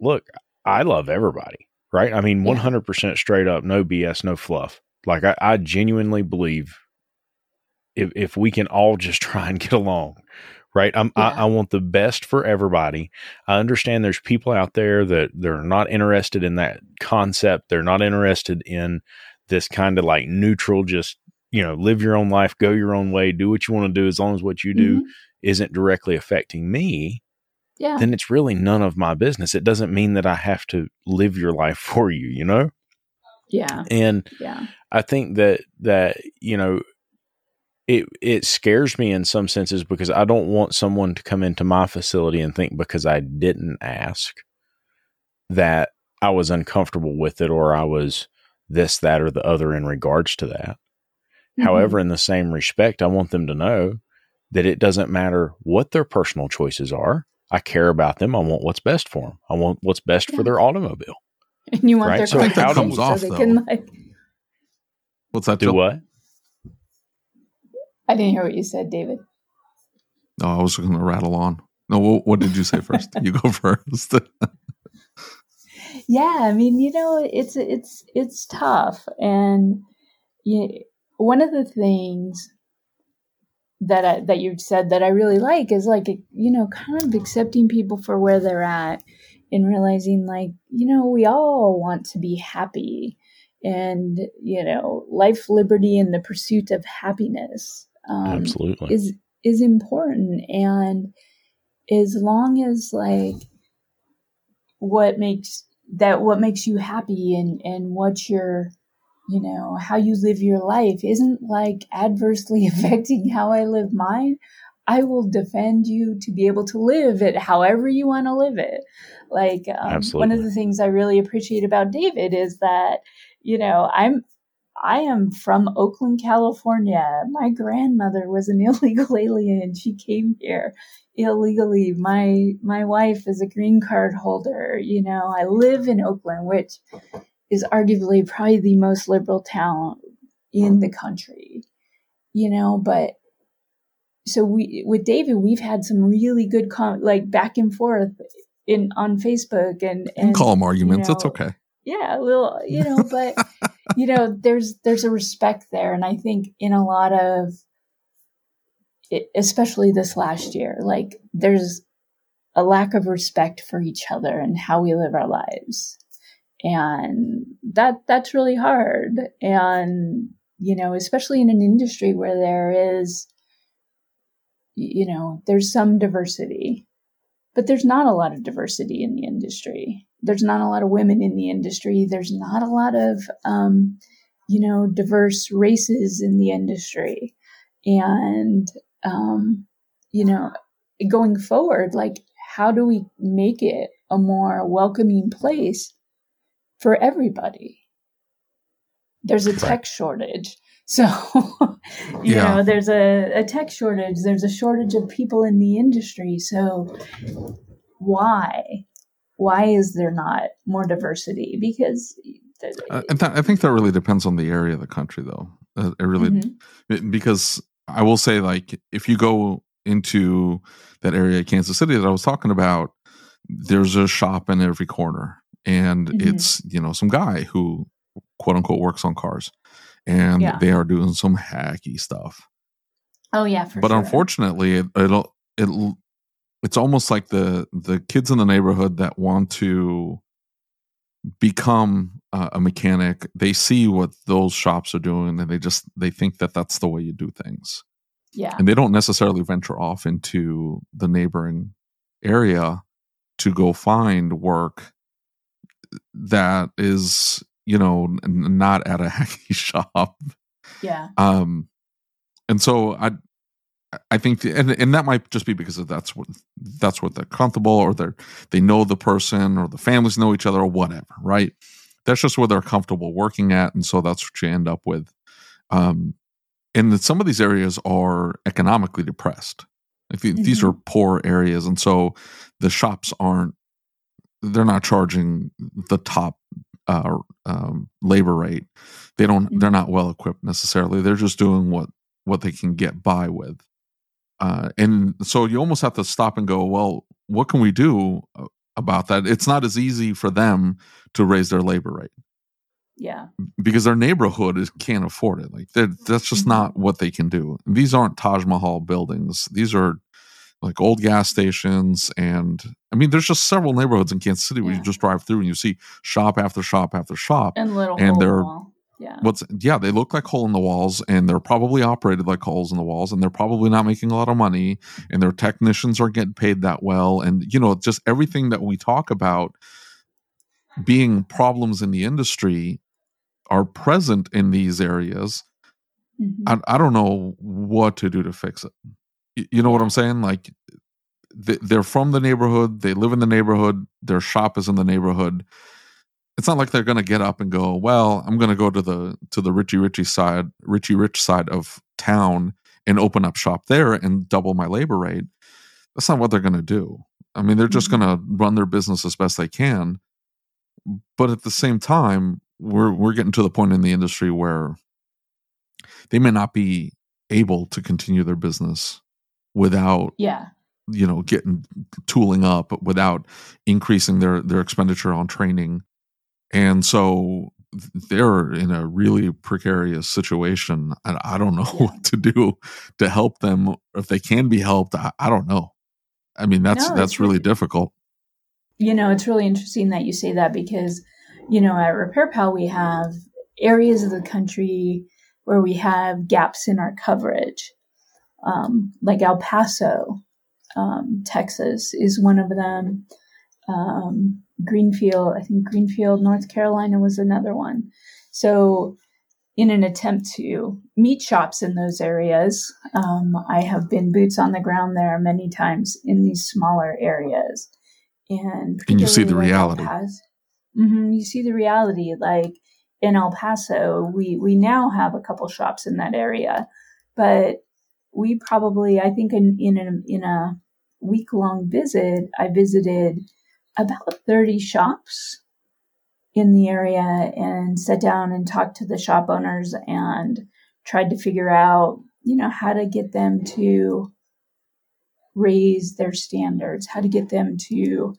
look, I love everybody, right? I mean, Yeah. 100% straight up, no BS, no fluff. Like I, I genuinely believe if, if we can all just try and get along, right? I'm, Yeah. I, I want the best for everybody. I understand there's people out there that they're not interested in that concept. They're not interested in this kind of like neutral, just, you know, live your own life, go your own way, do what you want to do as long as what you do Mhm. isn't directly affecting me, Yeah. then it's really none of my business. It doesn't mean that I have to live your life for you, you know? Yeah. And Yeah. I think that that you know it it scares me in some senses because I don't want someone to come into my facility and think because I didn't ask that I was uncomfortable with it or I was this that or the other in regards to that. Mm-hmm. However, in the same respect, I want them to know that it doesn't matter what their personal choices are. I care about them. I want what's best for them. I want what's best for their automobile. And you want Right, their so car I think that happy comes off, so they though. can like. What's that? Do what? I didn't hear what you said, David. No, I was going to rattle on. No, what, what did you say first? you go first. Yeah, I mean, you know, it's it's it's tough, and you, one of the things that I, that you've said that I really like is like you know, kind of accepting people for where they're at, and realizing like you know, we all want to be happy, and you know, life, liberty, and the pursuit of happiness. Um, Absolutely. is is important. And as long as like what makes that what makes you happy and and what your you know how you live your life isn't like adversely affecting how i live mine i will defend you to be able to live it however you want to live it. Like um, one of the things i really appreciate about david is that you know i'm I am from Oakland, California. My grandmother was an illegal alien. She came here illegally. My my wife is a green card holder. You know, I live in Oakland, which is arguably probably the most liberal town in the country. You know, but so we with David, we've had some really good com- like back and forth in on Facebook and and call them arguments. you it's know, okay. yeah, well, you know, but you know, there's there's a respect there, and I think in a lot of, especially this last year, like there's a lack of respect for each other and how we live our lives, and that that's really hard, and you know, especially in an industry where there is, you know, there's some diversity, but there's not a lot of diversity in the industry there's not a lot of women in the industry. There's not a lot of, um, you know, diverse races in the industry. And, um, you know, going forward, like, how do we make it a more welcoming place for everybody? There's a tech shortage. So, you Yeah. know, there's a, a tech shortage. There's a shortage of people in the industry. So, why? Why is there not more diversity? Because Uh, and that, I think that really depends on the area of the country, though. Uh, it really Mhm. It- because I will say, like, if you go into that area of Kansas City that I was talking about, there's a shop in every corner, and Mhm. it's you know some guy who quote unquote works on cars, and Yeah. they are doing some hacky stuff. oh yeah, for but sure. unfortunately, it, it'll it it's almost like the the kids in the neighborhood that want to become uh, a mechanic they see what those shops are doing and they just they think that that's the way you do things. Yeah, and they don't necessarily venture off into the neighboring area to go find work that is you know n- not at a hacky shop. Yeah, um and so i i think the, and and that might just be because of that's what that's what they're comfortable or they're they know the person or the families know each other or whatever right? That's just where they're comfortable working at and so that's what you end up with. Um and that some of these areas are economically depressed. Like the, these Mhm. are poor areas and so the shops aren't they're not charging the top uh, um, labor rate. They don't they're not well equipped necessarily. They're just doing what what they can get by with uh, and so you almost have to stop and go well what can we do uh, about that? It's not as easy for them to raise their labor rate. Yeah, because their neighborhood is, can't afford it. Like that's just Mhm. not what they can do. These aren't taj mahal buildings. These are like old gas stations and i mean there's just several neighborhoods in kansas city where you just drive through and you see shop after shop after shop and little And they're- wall. Yeah, what's yeah they look like hole in the walls and they're probably operated like holes in the walls and they're probably not making a lot of money and their technicians aren't getting paid that well and you know just everything that we talk about being problems in the industry are present in these areas Mhm. I, I don't know what to do to fix it. You know what i'm saying? Like th- they're from the neighborhood they live in the neighborhood their shop is in the neighborhood it's not like they're going to get up and go well i'm going to go to the to the richie richie side richie rich side of town and open up shop there and double my labor rate. That's not what they're going to do. I mean, they're just Mhm. going to run their business as best they can. But at the same time, we're we're getting to the point in the industry where they may not be able to continue their business without Yeah. you know getting tooling up without increasing their their expenditure on training and so they're in a really precarious situation and i don't know Yeah. what to do to help them if they can be helped i, I don't know i mean that's No, that's really really- difficult You know, it's really interesting that you say that because, you know, at RepairPal, we have areas of the country where we have gaps in our coverage. Um, like El Paso, um, Texas is one of them. Um, Greenfield, I think Greenfield, North Carolina was another one. So, in an attempt to meet shops in those areas, um, I have been boots on the ground there many times in these smaller areas. And, And you see the particularly like El reality. Mhm, you see the reality. Like in El Paso, we, we now have a couple shops in that area, but we probably, I think in, in a, in a week long visit, I visited about 30 shops in the area and sat down and talked to the shop owners and tried to figure out, you know, how to get them to raise their standards, how to get them to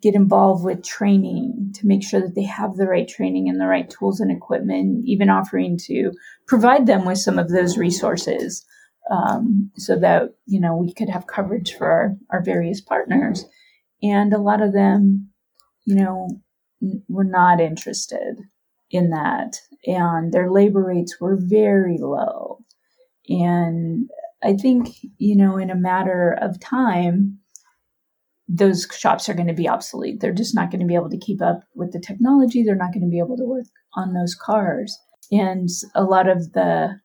get involved with training to make sure that they have the right training and the right tools and equipment, even offering to provide them with some of those resources um, so that, you know, we could have coverage for our, our various partners. And a lot of them, you know, were not interested in that. And their labor rates were very low. And I think, you know, in a matter of time, those shops are going to be obsolete. They're just not going to be able to keep up with the technology. They're not going to be able to work on those cars. And a lot of the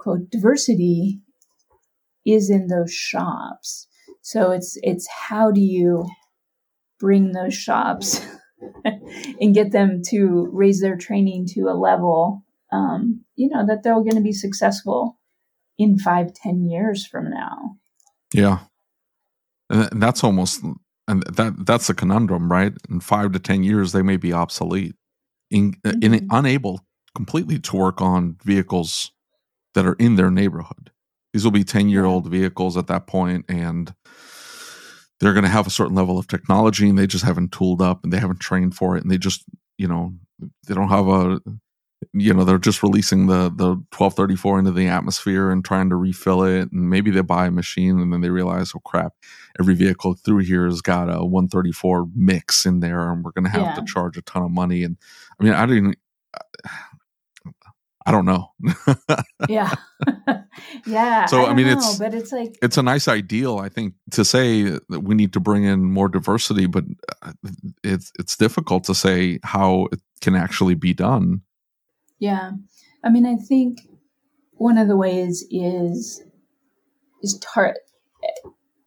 quote diversity is in those shops. So it's it's how do you bring those shops and get them to raise their training to a level, um, you know, that they're going to be successful in five, ten years from now. yeah and that's almost and that that's a conundrum right in five to ten years they may be obsolete in, in Mhm. unable completely to work on vehicles that are in their neighborhood these will be 10 year old vehicles at that point and they're going to have a certain level of technology and they just haven't tooled up and they haven't trained for it and they just you know they don't have a you know they're just releasing the the 1234 into the atmosphere and trying to refill it and maybe they buy a machine and then they realize oh crap every vehicle through here has got a 134 mix in there and we're going to have to charge a ton of money. And i mean i didn't i don't know Yeah. yeah. So, I don't mean, know, it's- but it's like, it's a nice ideal i think to say that we need to bring in more diversity but uh, it's it's difficult to say how it can actually be done yeah. I mean, I think one of the ways is, is tar-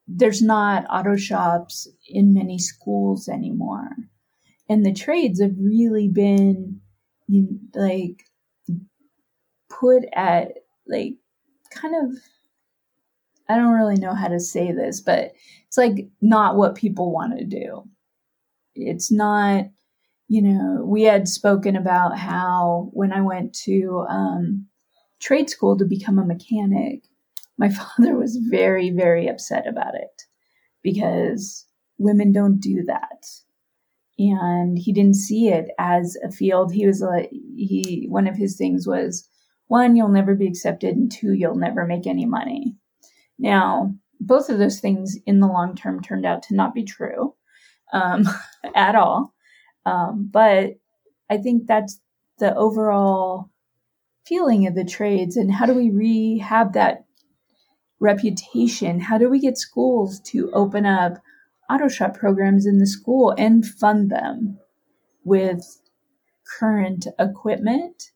there's not auto shops in many schools anymore. And the trades have really been you, like put at like kind of I don't really know how to say this, but it's like not what people want to do. It's not, you know, we had spoken about how when I went to um, trade school to become a mechanic, my father was very, very upset about it because women don't do that. And he didn't see it as a field. He was like, he, one of his things was, one, you'll never be accepted, and two, you'll never make any money. Now, both of those things in the long term turned out to not be true um, at all. Um, but I think that's the overall feeling of the trades. And how do we rehab that reputation? How do we get schools to open up auto shop programs in the school and fund them with current equipment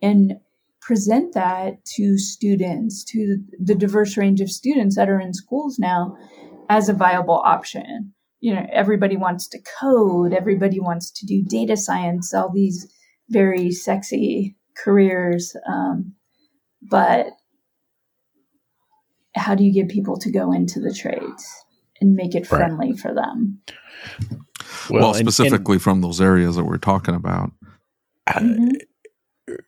and present that to students, to the diverse range of students that are in schools now as a viable option. You know, everybody wants to code, everybody wants to do data science, all these very sexy careers. Um, but how do you get people to go into the trades and make it Right. friendly for them? Well, and- and- specifically from those areas that we're talking about. I- Mhm.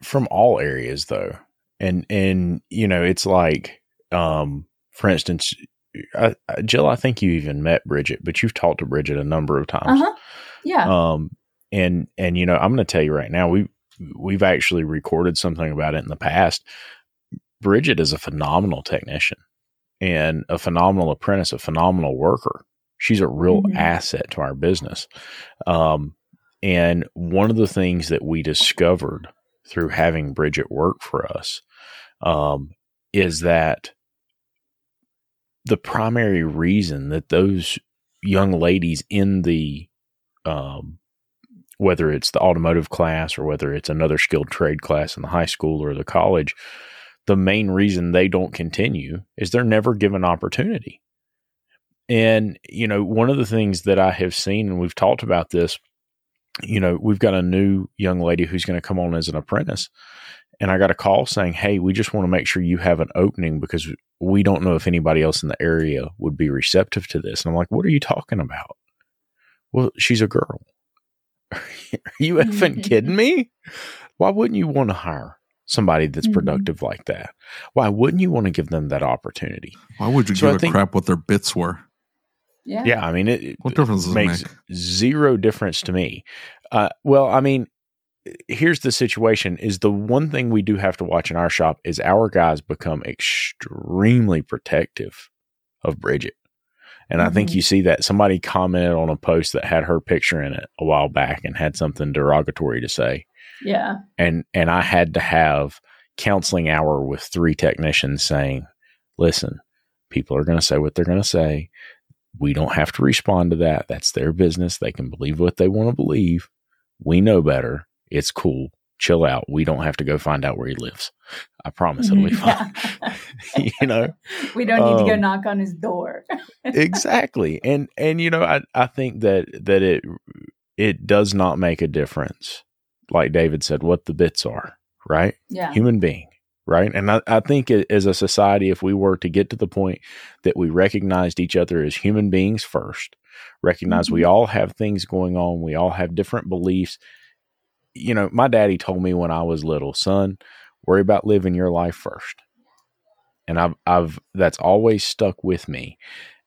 From all areas though and and you know it's like um for instance I, I- jill i think you even met bridget but you've talked to bridget a number of times huh. Yeah. um and and you know i'm going to tell you right now we we've actually recorded something about it in the past bridget is a phenomenal technician and a phenomenal apprentice a phenomenal worker she's a real Mhm. asset to our business um and one of the things that we discovered through having bridget work for us um is that the primary reason that those young ladies in the um, whether it's the automotive class or whether it's another skilled trade class in the high school or the college, the main reason they don't continue is they're never given opportunity. And, you know, one of the things that I have seen, and we've talked about this, you know, we've got a new young lady who's going to come on as an apprentice. And I got a call saying, Hey, we just want to make sure you have an opening because we don't know if anybody else in the area would be receptive to this. And I'm like, What are you talking about? Well, she's a girl. Are you effing kidding me? Why wouldn't you want to hire somebody that's Mhm. productive like that? Why wouldn't you want to give them that opportunity? Why would you So give a think- crap what their bits were? Yeah. Yeah, I mean, it, it What difference does it makes make? zero difference to me. Uh, well, I mean, here's the situation: is the one thing we do have to watch in our shop is our guys become extremely protective of Bridget, and I think Mhm. you see that somebody commented on a post that had her picture in it a while back and had something derogatory to say, Yeah. and and I had to have counseling hour with three technicians saying, "Listen, people are going to say what they're going to say. We don't have to respond to that. That's their business. They can believe what they want to believe. We know better. It's cool. Chill out. We don't have to go find out where he lives. I promise it'll be fine. You know." we don't need to go Um, knock on his door. exactly and and you know i i think that that it it does not make a difference like david said what the bits are right yeah. human being right? And I, I think as a society if we were to get to the point that we recognized each other as human beings first recognize we mm-hmm. all have things going on we all have different beliefs. You know my daddy told me when i was little son worry about living your life first. And i've i've that's always stuck with me.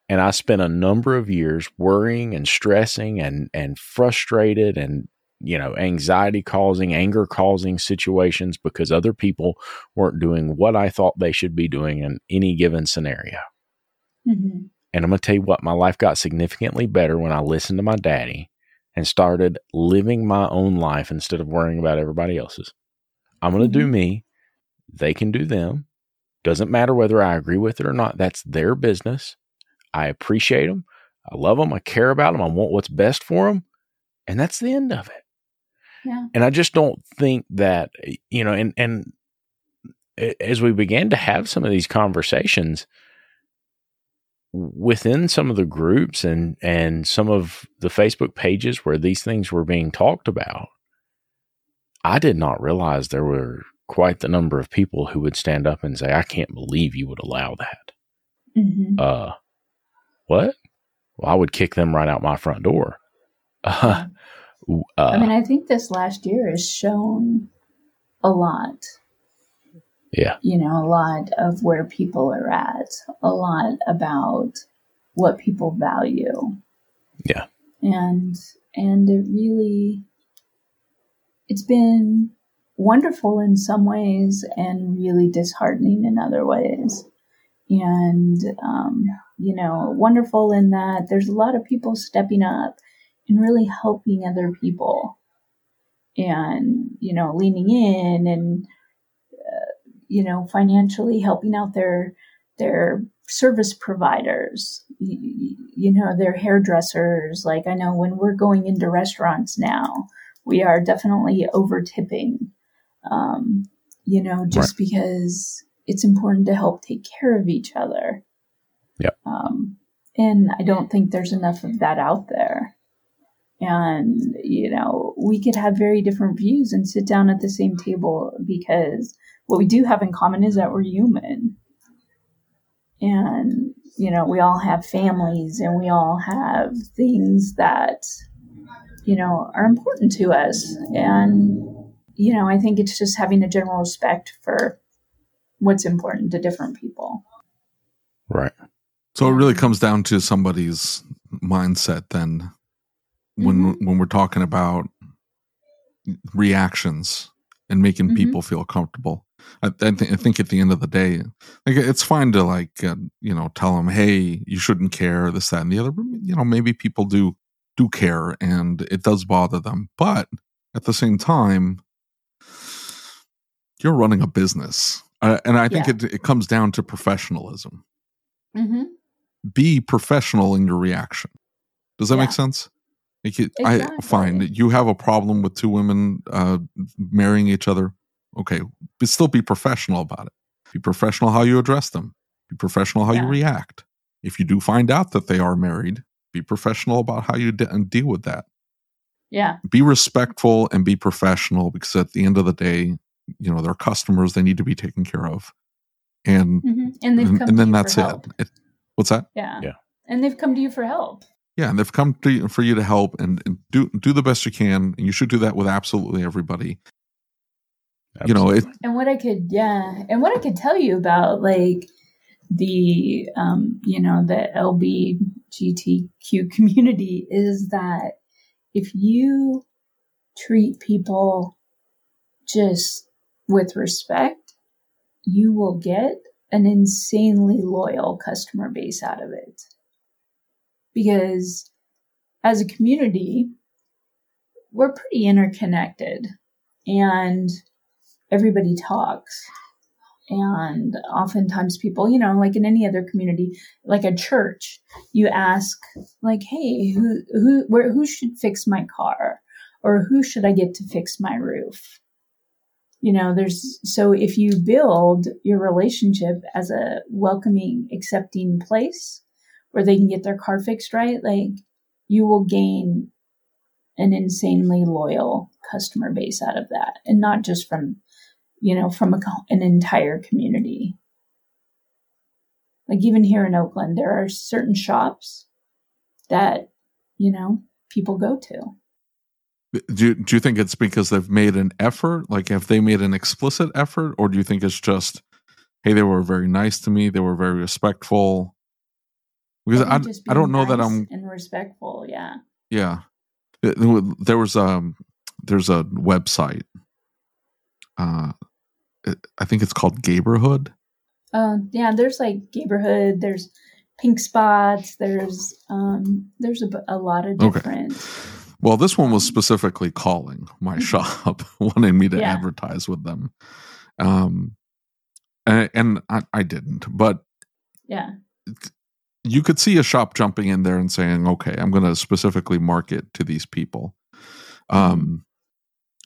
And i spent a number of years worrying and stressing and and frustrated and you know anxiety causing anger causing situations because other people weren't doing what i thought they should be doing in any given scenario. Mhm. and i'm going to tell you what my life got significantly better when i listened to my daddy and started living my own life instead of worrying about everybody else's. I'm going to do me. They can do them. Doesn't matter whether i agree with it or not. That's their business. I appreciate them i love them i care about them i want what's best for them and that's the end of it Yeah. and I just don't think that you know, and and as we began to have some of these conversations within some of the groups and and some of the Facebook pages where these things were being talked about, I did not realize there were quite the number of people who would stand up and say, "I can't believe you would allow that." Mhm. Uh, what? Well, I would kick them right out my front door. Uh, uh, I mean, I think this last year has shown a lot. yeah. You know, a lot of where people are at, a lot about what people value. Yeah. And and it really it's been wonderful in some ways and really disheartening in other ways. And um, you know, wonderful in that there's a lot of people stepping up and really helping other people and you know leaning in and uh, you know financially helping out their their service providers you, you know their hairdressers. Like i know when we're going into restaurants now we are definitely over tipping um, you know just because it's important to help take care of each other. Yeah. um, and i don't think there's enough of that out there and you know we could have very different views and sit down at the same table because what we do have in common is that we're human. And you know we all have families and we all have things that you know are important to us. And you know i think it's just having a general respect for what's important to different people. Right. So it really comes down to somebody's mindset then when when we're talking about reactions and making Mhm. people feel comfortable. I, I, th- I think at the end of the day, like it's fine to like uh, you know tell them, hey, you shouldn't care this, that, and the other. But, you know, maybe people do do care, and it does bother them. But at the same time, you're running a business, uh, and I think Yeah. it it comes down to professionalism. mm-hmm. Be professional in your reaction. Does that make sense? Like it, I Exactly. fine. You have a problem with two women uh, marrying each other. Okay, but still be professional about it. Be professional how you address them. Be professional how you react. If you do find out that they are married, be professional about how you de- and deal with that. yeah Be respectful and be professional because at the end of the day, you know they're customers. They need to be taken care of, and hmm and and, and then that's it. it. What's that? yeah Yeah. and they've come to you for help Yeah, and they've come to you, for you to help and, and do do the best you can. And you should do that with absolutely everybody. You know, it, and what I could, yeah, and what I could tell you about like the, um, you know, the LBGTQ community is that if you treat people just with respect, you will get an insanely loyal customer base out of it. Because as a community, we're pretty interconnected and everybody talks. And oftentimes people you know like in any other community like a church you ask like hey who who where who should fix my car? Or who should i get to fix my roof? You know there's so if you build your relationship as a welcoming accepting place where they can get their car fixed right like you will gain an insanely loyal customer base out of that and not just from you know from a, an entire community like even here in oakland there are certain shops that you know people go to do do you think it's because they've made an effort? Like, have they made an explicit effort, or do you think it's just, hey, they were very nice to me, they were very respectful? Because I, just I don't know that I'm and respectful yeah yeah. There was um there's a website. Uh, I think it's called Gayborhood. uh, yeah there's like neighborhood there's pink spots there's um there's a lot of different. Okay. Well, this one was specifically calling my Mhm. shop, wanting me to Yeah. advertise with them. Um, and, and I, I didn't, but yeah you could see a shop jumping in there and saying, "Okay, I'm going to specifically market to these people," um,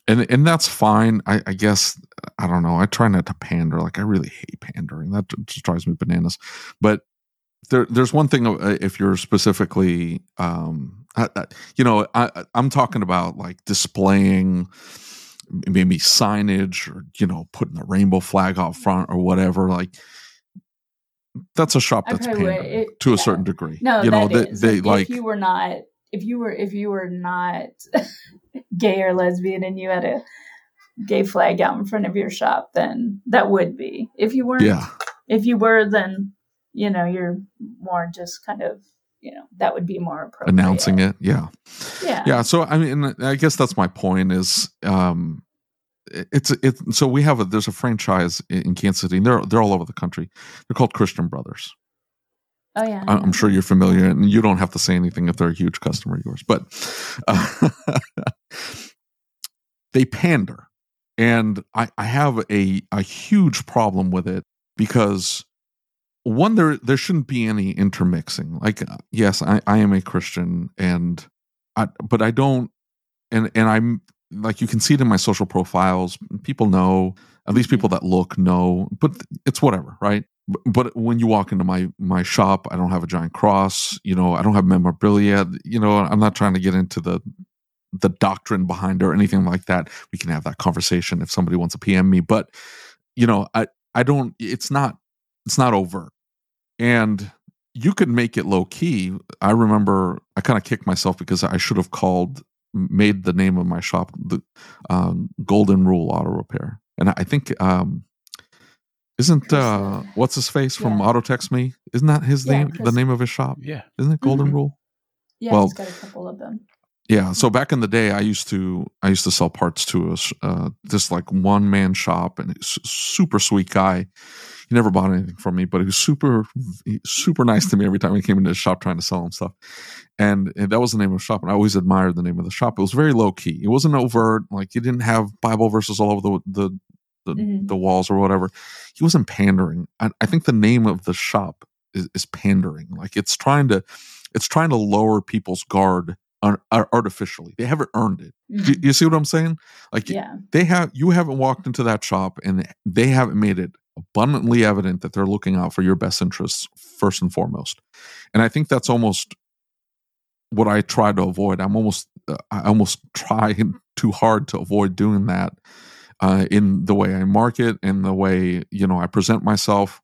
and and that's fine. I, I guess I don't know. I try not to pander. Like I really hate pandering. That just drives me bananas. But there, there's one thing uh, if you're specifically, um, you know, I, I'm talking about like displaying maybe signage or you know putting the rainbow flag out front or whatever. Like that's a shop that's probably It- to a yeah. certain degree. No, you know that they, is. they if like you were not if you were if you were not gay or lesbian and you had a gay flag out in front of your shop, then that would be. If you weren't yeah. if you were then you know, you're more just kind of you know, that would be more appropriate. announcing it yeah Yeah. yeah so i mean i guess that's my point is um it's it so we have a there's a franchise in kansas city and they're they're all over the country. They're called christian brothers. Oh yeah. I'm sure you're familiar and you don't have to say anything if they're a huge customer of yours but uh, they pander and i i have a a huge problem with it because one there there shouldn't be any intermixing. Like uh, yes i i am a christian and i but i don't and and i'm like you can see it in my social profiles. People know at least people that look know but it's whatever right? But when you walk into my my shop i don't have a giant cross you know i don't have memorabilia you know i'm not trying to get into the the doctrine behind or anything like that. We can have that conversation if somebody wants to pm me but you know i i don't it's not it's not overt and you could make it low key. I remember I kind of kicked myself because I should have called, made the name of my shop the um, Golden Rule Auto Repair, and I think um, isn't uh, what's his face from Yeah. Auto Text Me? Isn't that his Yeah, name? The name of his shop? Yeah. Isn't it Golden Mhm. Rule? Yeah, Well- he's got a couple of them. Yeah. So back in the day, I used to I used to sell parts to a sh- uh, this like one man shop, and he's super sweet guy. He never bought anything from me, but he was super super nice to me every time he came into the shop trying to sell him stuff. And, and that was the name of the shop, and I always admired the name of the shop. It was very low key. It wasn't overt. Like he didn't have Bible verses all over the the the, Mhm. the walls or whatever. He wasn't pandering. I, I think the name of the shop is, is pandering. Like it's trying to it's trying to lower people's guard ar- ar- artificially. They haven't earned it. You, Mhm. you see what I'm saying? Like Yeah. they have you haven't walked into that shop and they haven't made it abundantly evident that they're looking out for your best interests first and foremost. And I think that's almost what I try to avoid. I'm almost uh, I almost try too hard to avoid doing that uh, in the way I market and the way you know I present myself.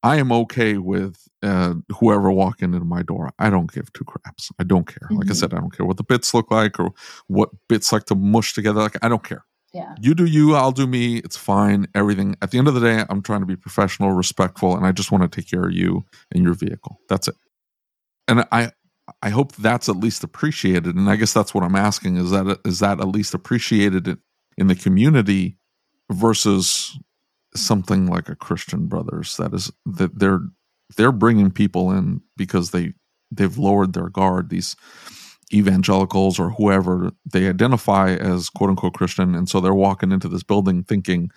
I am okay with uh, whoever walking into my door. I don't give two craps. I don't care. Like I Mhm. said, I don't care what the bits look like or what bits like to mush together. Like I don't care. Yeah. You do you, I'll do me. It's fine. Everything. At the end of the day, I'm trying to be professional, respectful, and I just want to take care of you and your vehicle. That's it. And I, I hope that's at least appreciated. And I guess that's what I'm asking: is that is that at least appreciated in- in the community versus something like a Christian Brothers that is that they're they're bringing people in because they they've lowered their guard. These evangelicals or whoever they identify as quote unquote Christian, and so they're walking into this building thinking,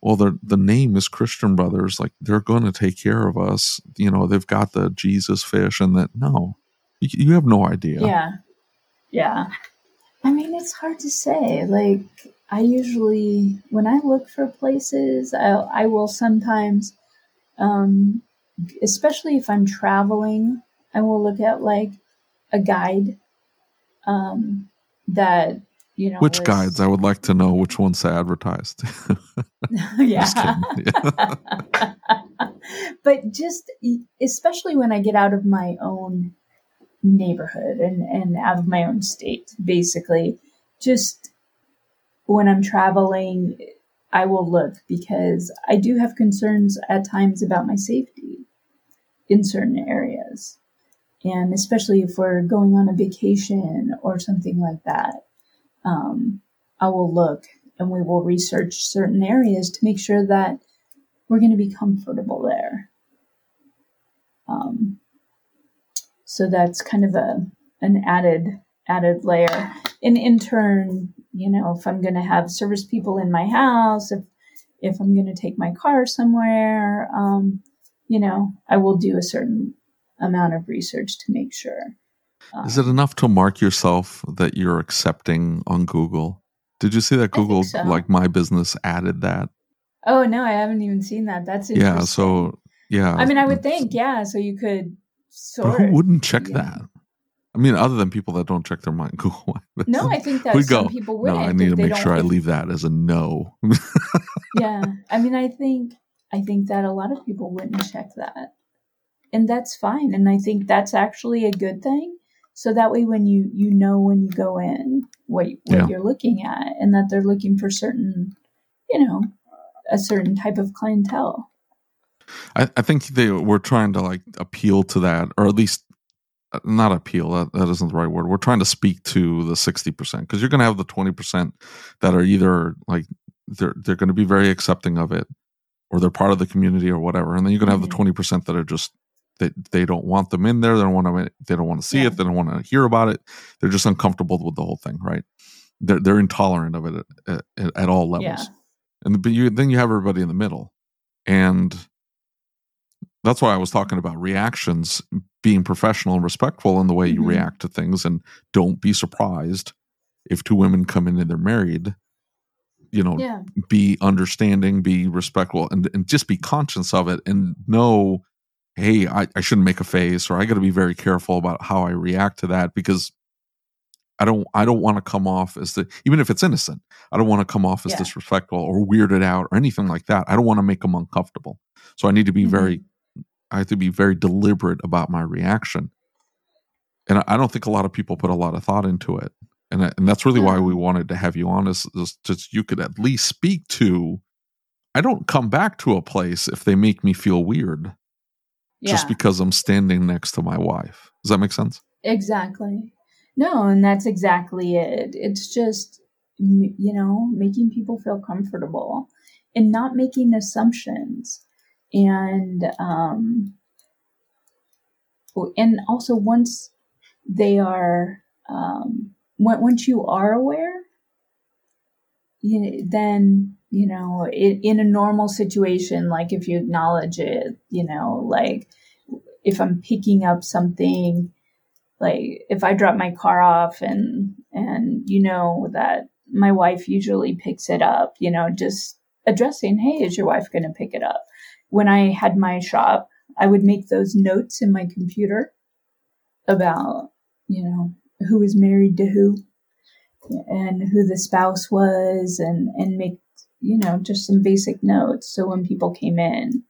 well, the name is Christian Brothers, like they're going to take care of us. You know, they've got the Jesus fish, and that no, you, you have no idea. Yeah. Yeah. I mean, it's hard to say. Like, I usually, when I look for places, I, I will sometimes, um, especially if I'm traveling, I will look at like a guide um, that, you know, Which was- guides? I would like to know which ones they advertised. Just yeah. but just especially when I get out of my own neighborhood and, and out of my own state, basically, just when I'm traveling, I will look because I do have concerns at times about my safety in certain areas. And especially if we're going on a vacation or something like that, um, I will look and we will research certain areas to make sure that we're going to be comfortable there. Um, so that's kind of a an added added layer. And in turn, you know, if I'm going to have service people in my house, if if I'm going to take my car somewhere, um, you know, I will do a certain amount of research to make sure. Um, Is it enough to mark yourself that you're accepting on Google? Did you see that Google, so. like my business, added that? oh no, I haven't even seen that. That's interesting. Yeah. So yeah. I mean, I would think, yeah. So you could But sort. who wouldn't check yeah. that? I mean, other than people that don't check their mind Google. No, I think that we some go. people No, wouldn't. I need to make sure I leave that as a no. yeah i mean i think i think that a lot of people wouldn't check that and that's fine and i think that's actually a good thing so that way when you you know when you go in what, what Yeah. you're looking at and that they're looking for certain you know a certain type of clientele I, I think they were trying to like appeal to that, or at least uh, not appeal. That, that isn't the right word. We're trying to speak to the sixty percent because you're going to have the twenty percent that are either like they're they're going to be very accepting of it, or they're part of the community or whatever, and then you're going to have the Mhm. twenty percent that are just they they don't want them in there. They don't want to. They don't want to see Yeah. it. They don't want to hear about it. They're just uncomfortable with the whole thing, right? They're they're intolerant of it at, at, at all levels yeah and but you then you have everybody in the middle and that's why i was talking about reactions being professional and respectful in the way you Mhm. react to things and don't be surprised if two women come in and they're married you know yeah be understanding be respectful and, and just be conscious of it and know hey i, I shouldn't make a face or i got to be very careful about how i react to that because i don't i don't want to come off as the even if it's innocent i don't want to come off as Yeah. disrespectful or weirded out or anything like that i don't want to make them uncomfortable so i need to be very mm-hmm. I have to be very deliberate about my reaction. And I, I don't think a lot of people put a lot of thought into it. And, I, and that's really why mm-hmm. we wanted to have you on is, is just you could at least speak to I don't come back to a place if they make me feel weird Yeah. just because I'm standing next to my wife. Does that make sense? Exactly. No, and that's exactly it. It's just, you know, making people feel comfortable and not making assumptions. And, um, and also once they are, um, once you are aware, you know, then, you know, in, in a normal situation, like if you acknowledge it, you know, like if I'm picking up something, like if I drop my car off and and you know that my wife usually picks it up, you know, just addressing, hey, is your wife going to pick it up? When I had my shop, I would make those notes in my computer about, you know, who was married to who and who the spouse was and and make, you know, just some basic notes so when people came in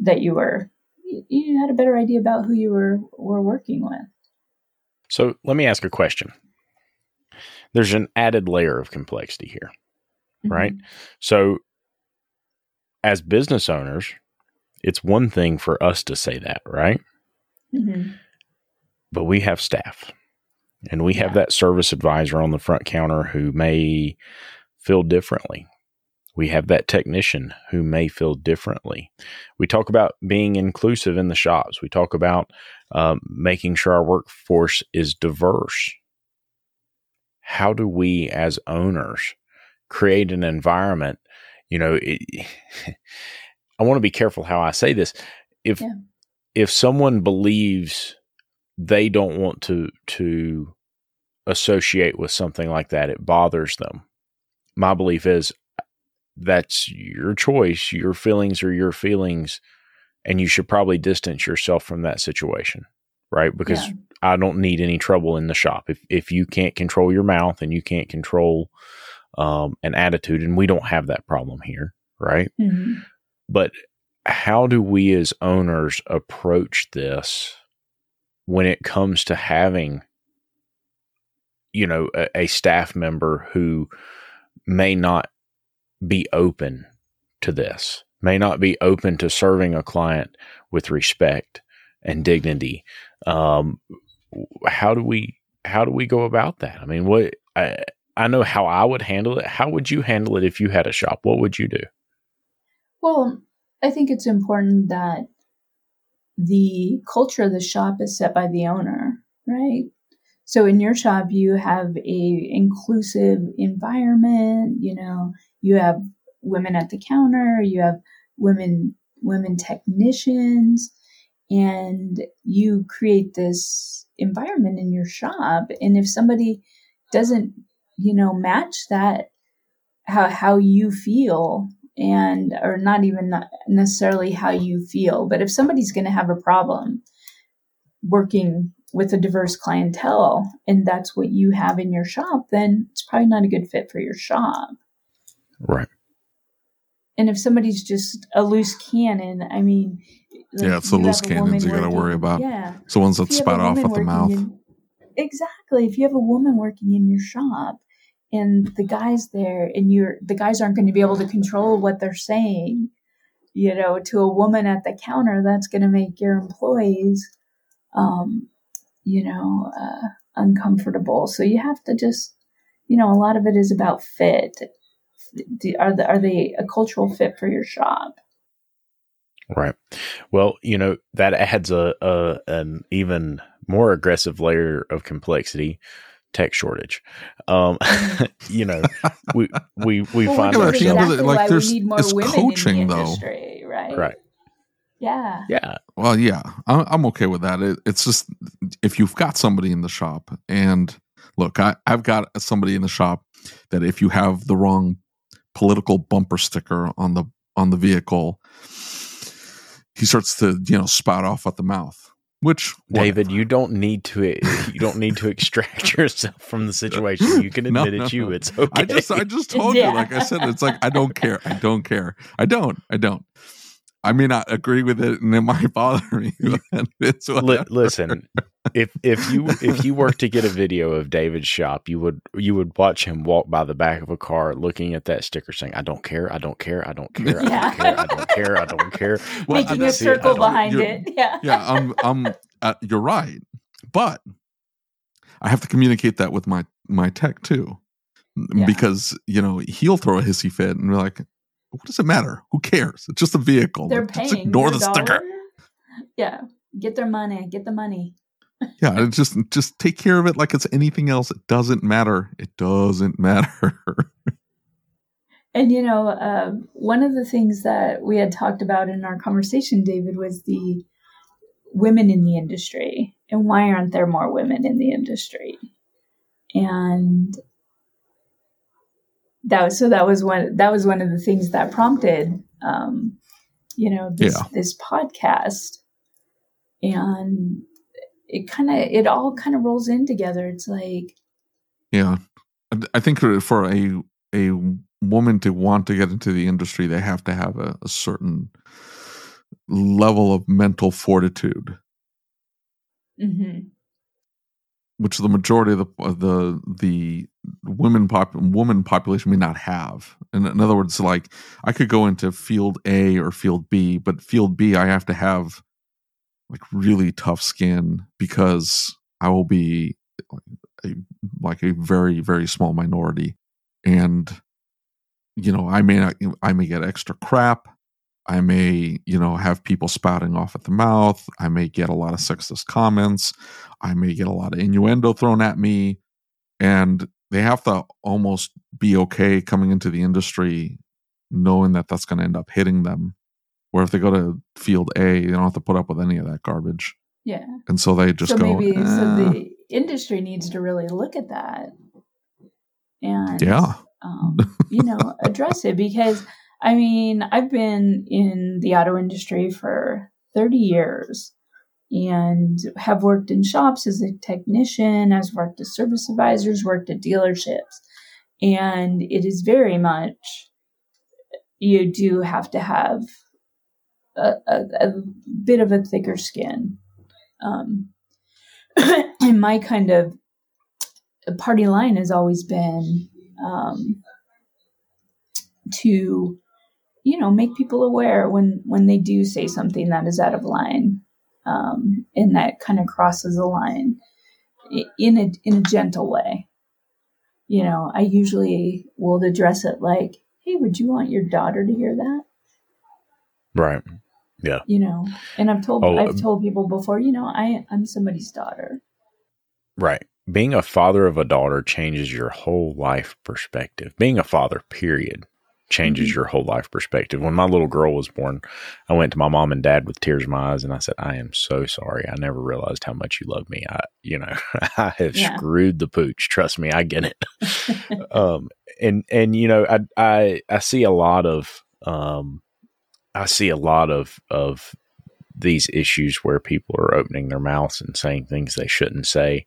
that you were you- you had a better idea about who you were were working with. So let me ask a question. There's an added layer of complexity here. Right. So, as business owners, it's one thing for us to say that, right? Mhm. But we have staff and we have that service advisor on the front counter who may feel differently. We have that technician who may feel differently. We talk about being inclusive in the shops. We talk about um, making sure our workforce is diverse. How do we, as owners, create an environment? You know, it, I want to be careful how I say this. If Yeah. if someone believes they don't want to to associate with something like that, it bothers them. My belief is that's your choice. Your feelings are your feelings, and you should probably distance yourself from that situation, right? Because Yeah. I don't need any trouble in the shop. If if you can't control your mouth and you can't control um, an attitude, and we don't have that problem here, right? Mhm. But how do we as owners approach this when it comes to having, you know, a, a staff member who may not be open to this, may not be open to serving a client with respect and dignity? Um, how do we how do we go about that? I mean, what I I know how I would handle it. How would you handle it if you had a shop? What would you do? Well, I think it's important that the culture of the shop is set by the owner, right? So in your shop, you have a inclusive environment. You know, you have women at the counter, you have women women technicians, and you create this environment in your shop. And if somebody doesn't, you know, match that, how how you feel, and or not even necessarily how you feel, but if somebody's going to have a problem working with a diverse clientele and that's what you have in your shop, then it's probably not a good fit for your shop. Right. And if somebody's just a loose cannon, I mean, like, Yeah, it's the loose cannons you gotta worry about. Yeah, It's the ones that if you have a spout off at the mouth. in- exactly. If you have a woman working in your shop and the guys there and you're the guys aren't going to be able to control what they're saying, you know, to a woman at the counter, that's going to make your employees, um, you know, uh, uncomfortable. So you have to just, you know, a lot of it is about fit. Do, are the, are they a cultural fit for your shop? Right. Well, you know that adds a, a an even more aggressive layer of complexity. Tech shortage. Um, you know, we we we Well, find look that, is you know, ourselves. exactly like, why there's- we need more it's women coaching, in the though. industry, right? right. Yeah. Yeah. Well, yeah, I- I'm okay with that. It, it's just if you've got somebody in the shop, and look, I, I've got somebody in the shop that if you have the wrong political bumper sticker on the on the vehicle, he starts to you know spout off at the mouth. Which David, you don't need to you don't need to extract yourself from the situation. You can admit no, it's you. It's okay. I just I just told Yeah. you, like I said, it's like I don't care. I don't care. I don't. I don't. I may not agree with it, and it might bother me. it's Li- whatever. listen, if if you if you were to get a video of David's shop, you would you would watch him walk by the back of a car, looking at that sticker, saying, "I don't care, I don't care, I don't care, I don't care, I don't care, I don't care." Well, Making I- a see it, circle behind it. Yeah. yeah, I'm, I'm, uh, you're right, but I have to communicate that with my my tech too, Yeah. because you know he'll throw a hissy fit and be like, "What does it matter? Who cares? It's just a vehicle. They're Like, just paying. ignore your the sticker." dollar. Yeah. Get their money. Get the money. Yeah, just just take care of it like it's anything else. It doesn't matter. It doesn't matter. And you know, uh, one of the things that we had talked about in our conversation, David, was the women in the industry and why aren't there more women in the industry? And that was so that was one that was one of the things that prompted um, you know this Yeah. this podcast. And it kind of it all kind of rolls in together. It's like Yeah, I- think for- a a woman to want to get into the industry, they have to have a, a certain level of mental fortitude, mhm, which the majority of the uh, the the women pop woman population may not have. And in other words, like I could go into field A or field B, but field B I have to have like really tough skin because I will be a, like a very very small minority and you know i may not i may get extra crap i may you know have people spouting off at the mouth. I may get a lot of sexist comments. I may get a lot of innuendo thrown at me. And they have to almost be okay coming into the industry knowing that that's going to end up hitting them. Where if they go to field a they don't have to put up with any of that garbage. Yeah. And so they just so go maybe so "Eh." the industry needs to really look at that and yeah. um, you know address it because i mean i've been in the auto industry for 30 years and have worked in shops as a technician i've worked as service advisors worked at dealerships and it is very much you do have to have a, a, a bit of a thicker skin. Um, and my kind of party line has always been um, to you know make people aware when when they do say something that is out of line um, and that kind of crosses the line in a in a gentle way you know i usually will address it like hey would you want your daughter to hear that Right. Yeah. You know and i've told Oh, i've um, told people before you know i i'm somebody's daughter Right. Being a father of a daughter changes your whole life perspective. Being a father, period, changes Mhm. your whole life perspective. When my little girl was born, I went to my mom and dad with tears in my eyes and I said, I am so sorry. I never realized how much you love me. I, you know, I have Yeah. screwed the pooch. Trust me, I get it. um, and, and, you know, I, I, I see a lot of, um, I see a lot of, of these issues where people are opening their mouths and saying things they shouldn't say.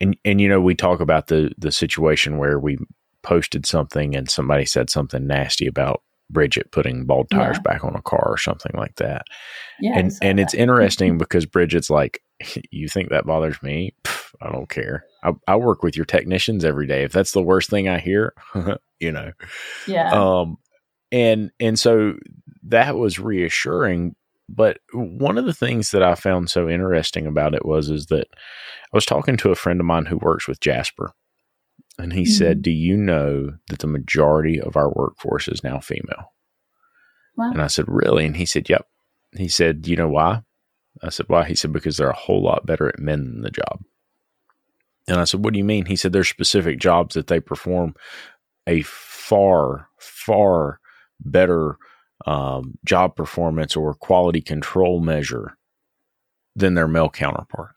And and you know, we talk about the the situation where we posted something and somebody said something nasty about Bridget putting bald tires Yeah. back on a car or something like that. yeah and and it's interesting because Bridget's like, you think that bothers me? Pff, I don't care. I, I work with your technicians every day. If that's the worst thing I hear, you know, yeah um and and so that was reassuring but one of the things that i found so interesting about it was is that i was talking to a friend of mine who works with jasper and he said do you know that the majority of our workforce is now female? Wow. and i said really? And he said yep. He said you know why? I said why? He said because they're a whole lot better at men than the job. And i said what do you mean? He said there's specific jobs that they perform a far far better um, job performance or quality control measure than their male counterpart.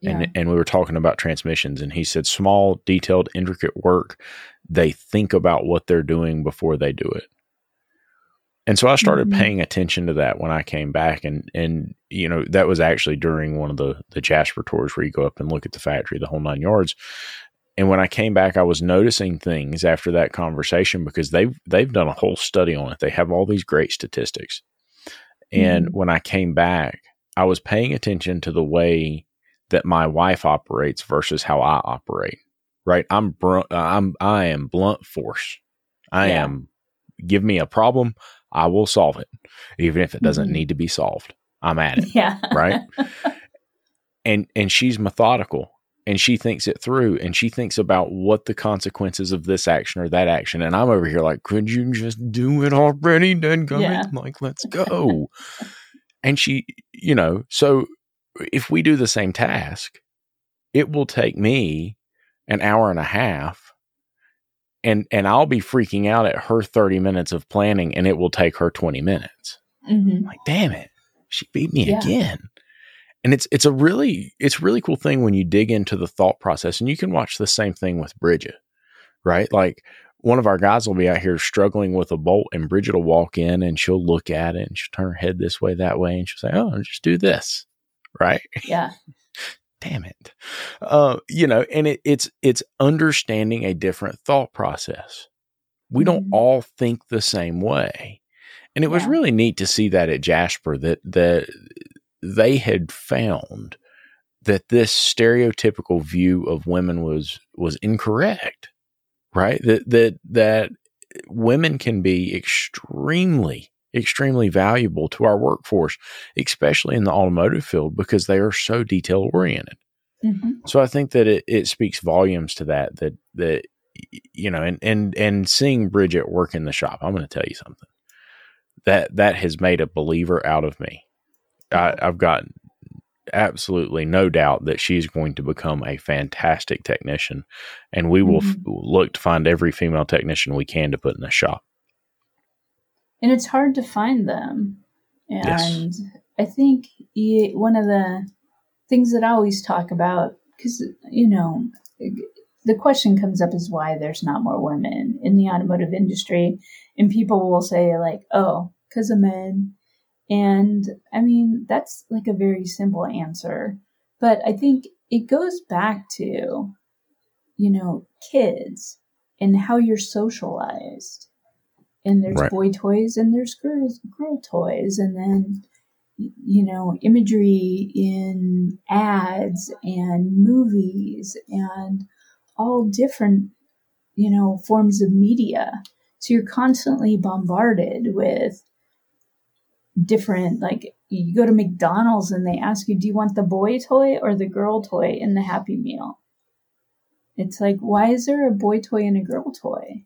Yeah. And and we were talking about transmissions, and he said small, detailed, intricate work. They think about what they're doing before they do it. And so I started Mhm. paying attention to that when I came back, and and you know that was actually during one of the the Jasper tours where you go up and look at the factory, the whole nine yards. And when I came back, I was noticing things after that conversation because they've they've done a whole study on it. They have all these great statistics. And Mhm. when I came back, I was paying attention to the way that my wife operates versus how I operate. Right? I'm br- I'm I am blunt force. I Yeah. am give me a problem, I will solve it, even if it doesn't Mhm. need to be solved. I'm at it Yeah. right? and and she's methodical and she thinks it through and she thinks about what the consequences of this action or that action and i'm over here like could you just do it already then Yeah. like let's go and she you know so if we do the same task it will take me an hour and a half and and i'll be freaking out at her 30 minutes of planning and it will take her 20 minutes Mhm. like, damn it, she beat me Yeah. again. And it's it's a really it's a really cool thing when you dig into the thought process, and you can watch the same thing with Bridget, right? Like one of our guys will be out here struggling with a bolt, and Bridget will walk in and she'll look at it and she'll turn her head this way, that way, and she'll say, "Oh, just do this," right? Yeah. damn it uh you know and it, it's it's understanding a different thought process we don't Mhm. all think the same way and it was really neat to see that at jasper that that they had found that this stereotypical view of women was was incorrect right that that that women can be extremely extremely valuable to our workforce especially in the automotive field because they are so detail oriented Mhm. so I think that it, it speaks volumes to that that that you know and and and seeing Bridget work in the shop, I'm going to tell you something that that has made a believer out of me. I, I've got absolutely no doubt that she's going to become a fantastic technician, and we will f- look to find every female technician we can to put in the shop. And it's hard to find them. Yes. And I think one of the things that I always talk about, because, you know, the question comes up is why there's not more women in the automotive industry. And people will say, like, oh, because of men. And I mean, that's like a very simple answer. But I think it goes back to, you know, kids and how you're socialized and there's Right. boy toys and there's girls girl toys and then you know imagery in ads and movies and all different you know forms of media. So you're constantly bombarded with different like you go to McDonald's and they ask you do you want the boy toy or the girl toy in the happy meal? It's like why is there a boy toy and a girl toy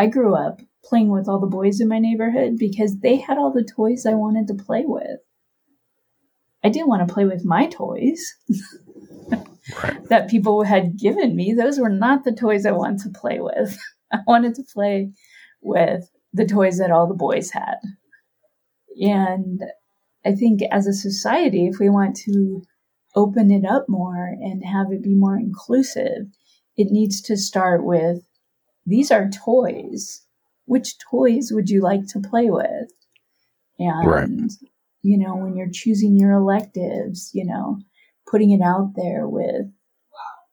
I grew up playing with all the boys in my neighborhood because they had all the toys I wanted to play with. I didn't want to play with my toys Right. that people had given me. Those were not the toys I wanted to play with. I wanted to play with the toys that all the boys had. And I think as a society, if we want to open it up more and have it be more inclusive, it needs to start with these are toys. Which toys would you like to play with? And, Right. you know, when you're choosing your electives, you know, putting it out there with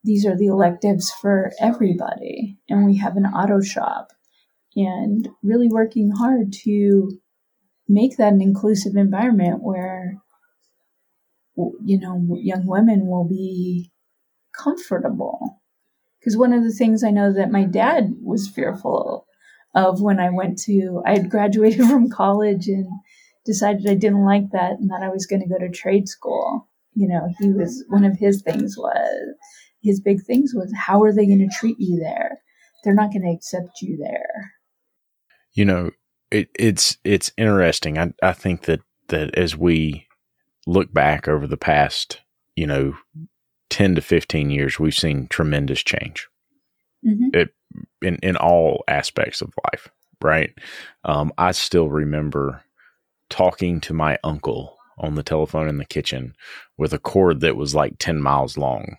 these are the electives for everybody. And we have an auto shop and really working hard to make that an inclusive environment where, you know, young women will be comfortable. Because one of the things I know that my dad was fearful of when I went to, I had graduated from college and decided I didn't like that and that I was going to go to trade school. You know, he was, one of his things was, his big things was, how are they going to treat you there? They're not going to accept you there. you know it, it's it's interesting I, I think that that as we look back over the past you know 10 to 15 years we've seen tremendous change hmm in in all aspects of life right um, i still remember talking to my uncle on the telephone in the kitchen with a cord that was like 10 miles long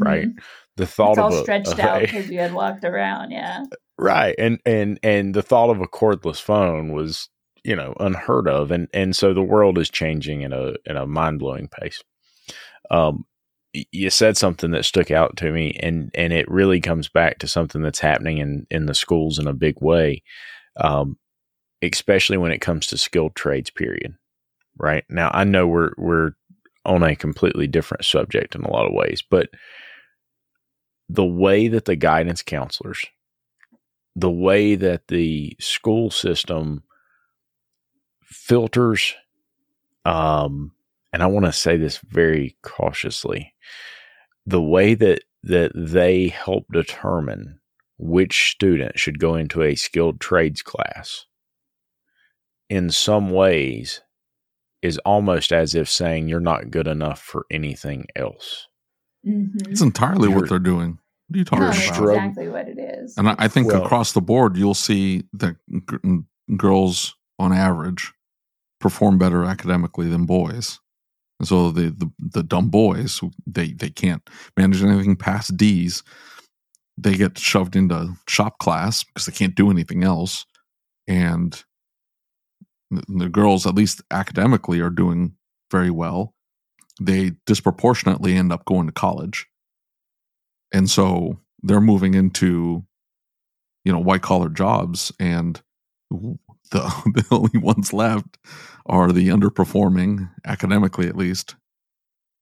right the thought Mm-hmm. It's all of a, stretched of out because you had walked around. Yeah. right and and and the thought of a cordless phone was you know unheard of and and so the world is changing in a in a mind-blowing pace um you said something that stuck out to me and and it really comes back to something that's happening in in the schools in a big way um especially when it comes to skilled trades. Period. Right now, I know we're we're on a completely different subject in a lot of ways, but the way that the guidance counselors, the way that the school system filters, um, and I want to say this very cautiously, the way that that they help determine which student should go into a skilled trades class in some ways is almost as if saying you're not good enough for anything else. Mm-hmm. It's entirely You're- what they're doing. What are you talking No, about? that's exactly what it is. And I, I think Well- across the board, you'll see that g- girls, on average, perform better academically than boys. And so the, the the dumb boys, they they can't manage anything past D's. They get shoved into shop class because they can't do anything else, and the, the girls, at least academically, are doing very well. They disproportionately end up going to college, and so they're moving into you know white collar jobs and the the only ones left are the underperforming academically at least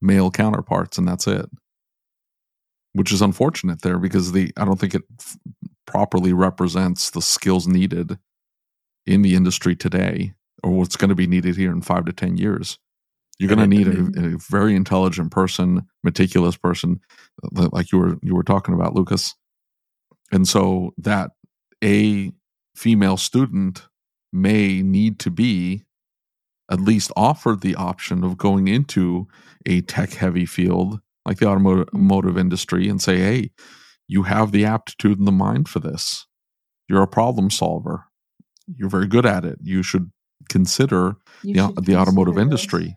male counterparts and that's it. Which is unfortunate there because the i don't think it f- properly represents the skills needed in the industry today or what's going to be needed here in 5 to 10 years. You're going to need a, a very intelligent person meticulous person like you were you were talking about lucas. And so that a female student may need to be at least offered the option of going into a tech heavy field like the automotive industry and say hey you have the aptitude and the mind for this. You're a problem solver. You're very good at it. You should consider You the, should the automotive this. industry.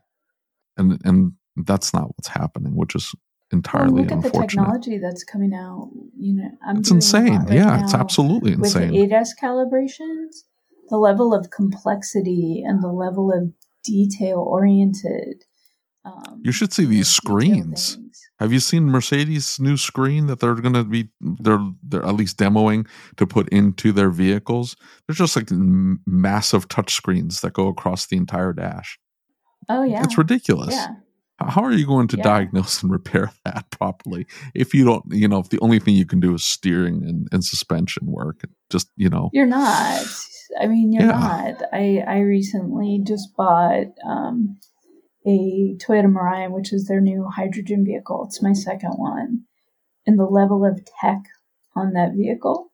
And and that's not what's happening which is Well, entirely look at the technology that's coming out. You know, I'm it's insane. right yeah it's absolutely with insane. The ADAS calibrations. The level of complexity and the level of detail oriented. Um, You should see these screens. things. Have you seen Mercedes' new screen that they're going to be they're they're at least demoing to put into their vehicles? They're just like massive touch screens that go across the entire dash. Oh yeah, It's ridiculous. Yeah, How are you going to Yeah. diagnose and repair that properly if you don't, you know, if the only thing you can do is steering and, and suspension work? Just, you know, you're not. I mean, you're Yeah. not. I I recently just bought um, a Toyota Mirai, which is their new hydrogen vehicle. It's my second one, and the level of tech on that vehicle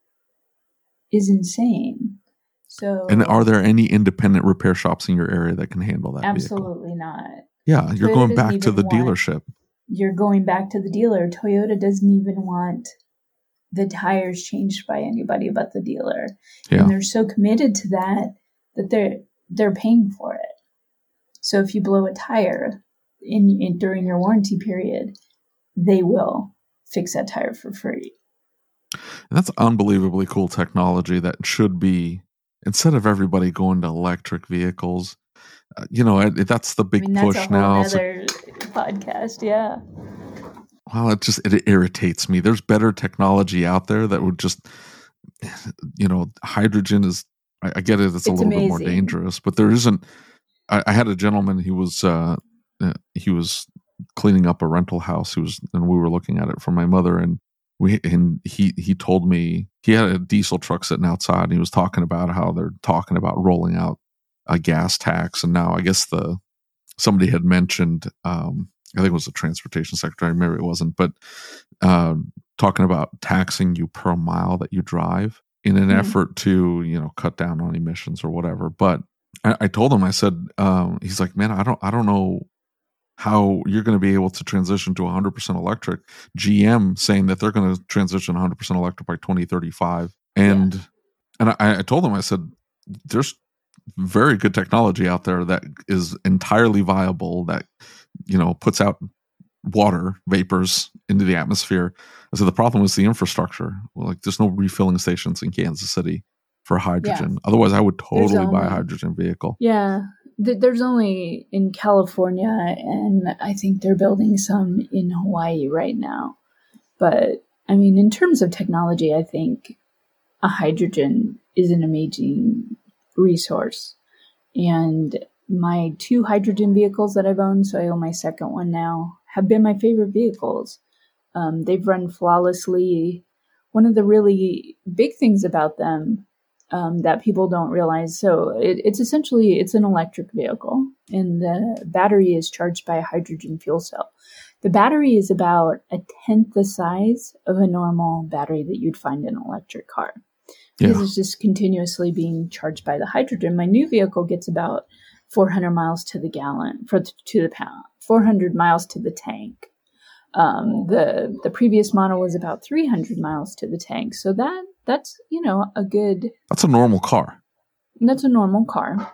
is insane. So and are there any independent repair shops in your area that can handle that vehicle? absolutely not. Yeah, you're Toyota going back to the want- dealership. You're going back to the dealer. Toyota doesn't even want the tires changed by anybody but the dealer. Yeah. And they're so committed to that that they're they're paying for it. So if you blow a tire in, in during your warranty period, they will fix that tire for free. That's unbelievably cool technology that should be instead of everybody going to electric vehicles. Uh, you know, it, that's the big I mean, that's push now. Other podcast. Yeah. Well, it just it irritates me. There's better technology out there that would just, you know, hydrogen is. I, I get it; it's, a It's little bit more dangerous, but there isn't. I, I had a gentleman. He was uh, uh, he was cleaning up a rental house. He was, and we were looking at it for my mother, and we and he he told me he had a diesel truck sitting outside. And he was talking about how they're talking about rolling out a gas tax, and now I guess the somebody had mentioned. Um, I think it was the transportation secretary. Maybe it wasn't, but um, talking about taxing you per mile that you drive in an Mhm. effort to you know cut down on emissions or whatever. But I, I told him, I said, um, he's like, man, I don't, I don't know how you're going to be able to transition to 100% electric. GM saying that they're going to transition 100% electric by 2035, and and I, I told him, I said, there's very good technology out there that is entirely viable that you know puts out water vapors into the atmosphere. I said the problem is the infrastructure. Well, like there's no refilling stations in Kansas City for hydrogen. Otherwise, I would totally buy a hydrogen vehicle. Yeah. Th- There's only in California, and I think they're building some in Hawaii right now. But I mean, in terms of technology, I think a hydrogen is an amazing, resource. And my two hydrogen vehicles that I've owned, so I own my second one now, have been my favorite vehicles. Um, they've run flawlessly. One of the really big things about them um, that people don't realize, so it, it's essentially it's an electric vehicle, and the battery is charged by a hydrogen fuel cell. The battery is about a tenth the size of a normal battery that you'd find in an electric car because Yeah. it's just continuously being charged by the hydrogen. My new vehicle gets about 400 miles to the gallon for to the pound, 400 miles to the tank. Um, the the previous model was about 300 miles to the tank, so that that's you know a good That's a normal car. that's a normal car.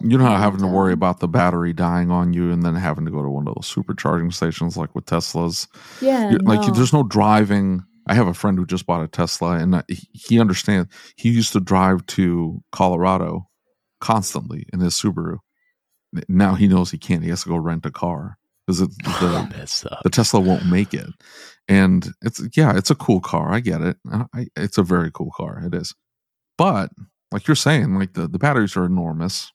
You're not having to worry um, about the battery dying on you and then having to go to one of those supercharging stations like with Teslas. Yeah, Like there's no driving. I have a friend who just bought a Tesla and uh, he, he understands. He used to drive to Colorado constantly in his Subaru. Now he knows he can't. He has to go rent a car because the, uh, the Tesla won't make it. And it's yeah, it's a cool car. I get it. I, I- it's a very cool car. It is. But like you're saying, like the, the batteries are enormous.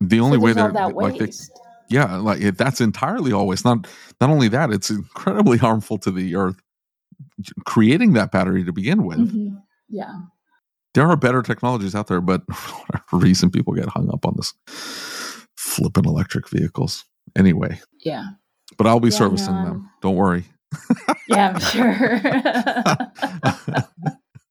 The only So way they're that like they, yeah, like it, that's entirely always not not only that, it's incredibly harmful to the earth creating that battery to begin with. Mhm. Yeah, There are better technologies out there, but for whatever reason people get hung up on this flipping electric vehicles. Anyway, yeah, but I'll be Yeah, servicing no, them. Don't worry. yeah. I'm sure.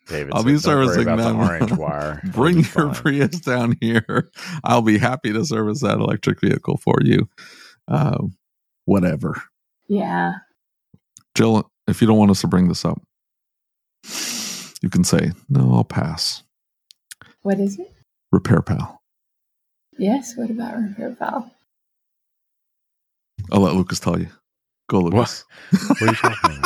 David. I'll said, be servicing about them. the orange wire. Bring your fine." Prius down here. I'll be happy to service that electric vehicle for you. Uh, whatever. yeah, Jill, if you don't want us to bring this up, you can say, no, I'll pass. what is it? RepairPal. Yes. What about RepairPal? I'll let Lucas tell you. Go, Lucas. What are you talking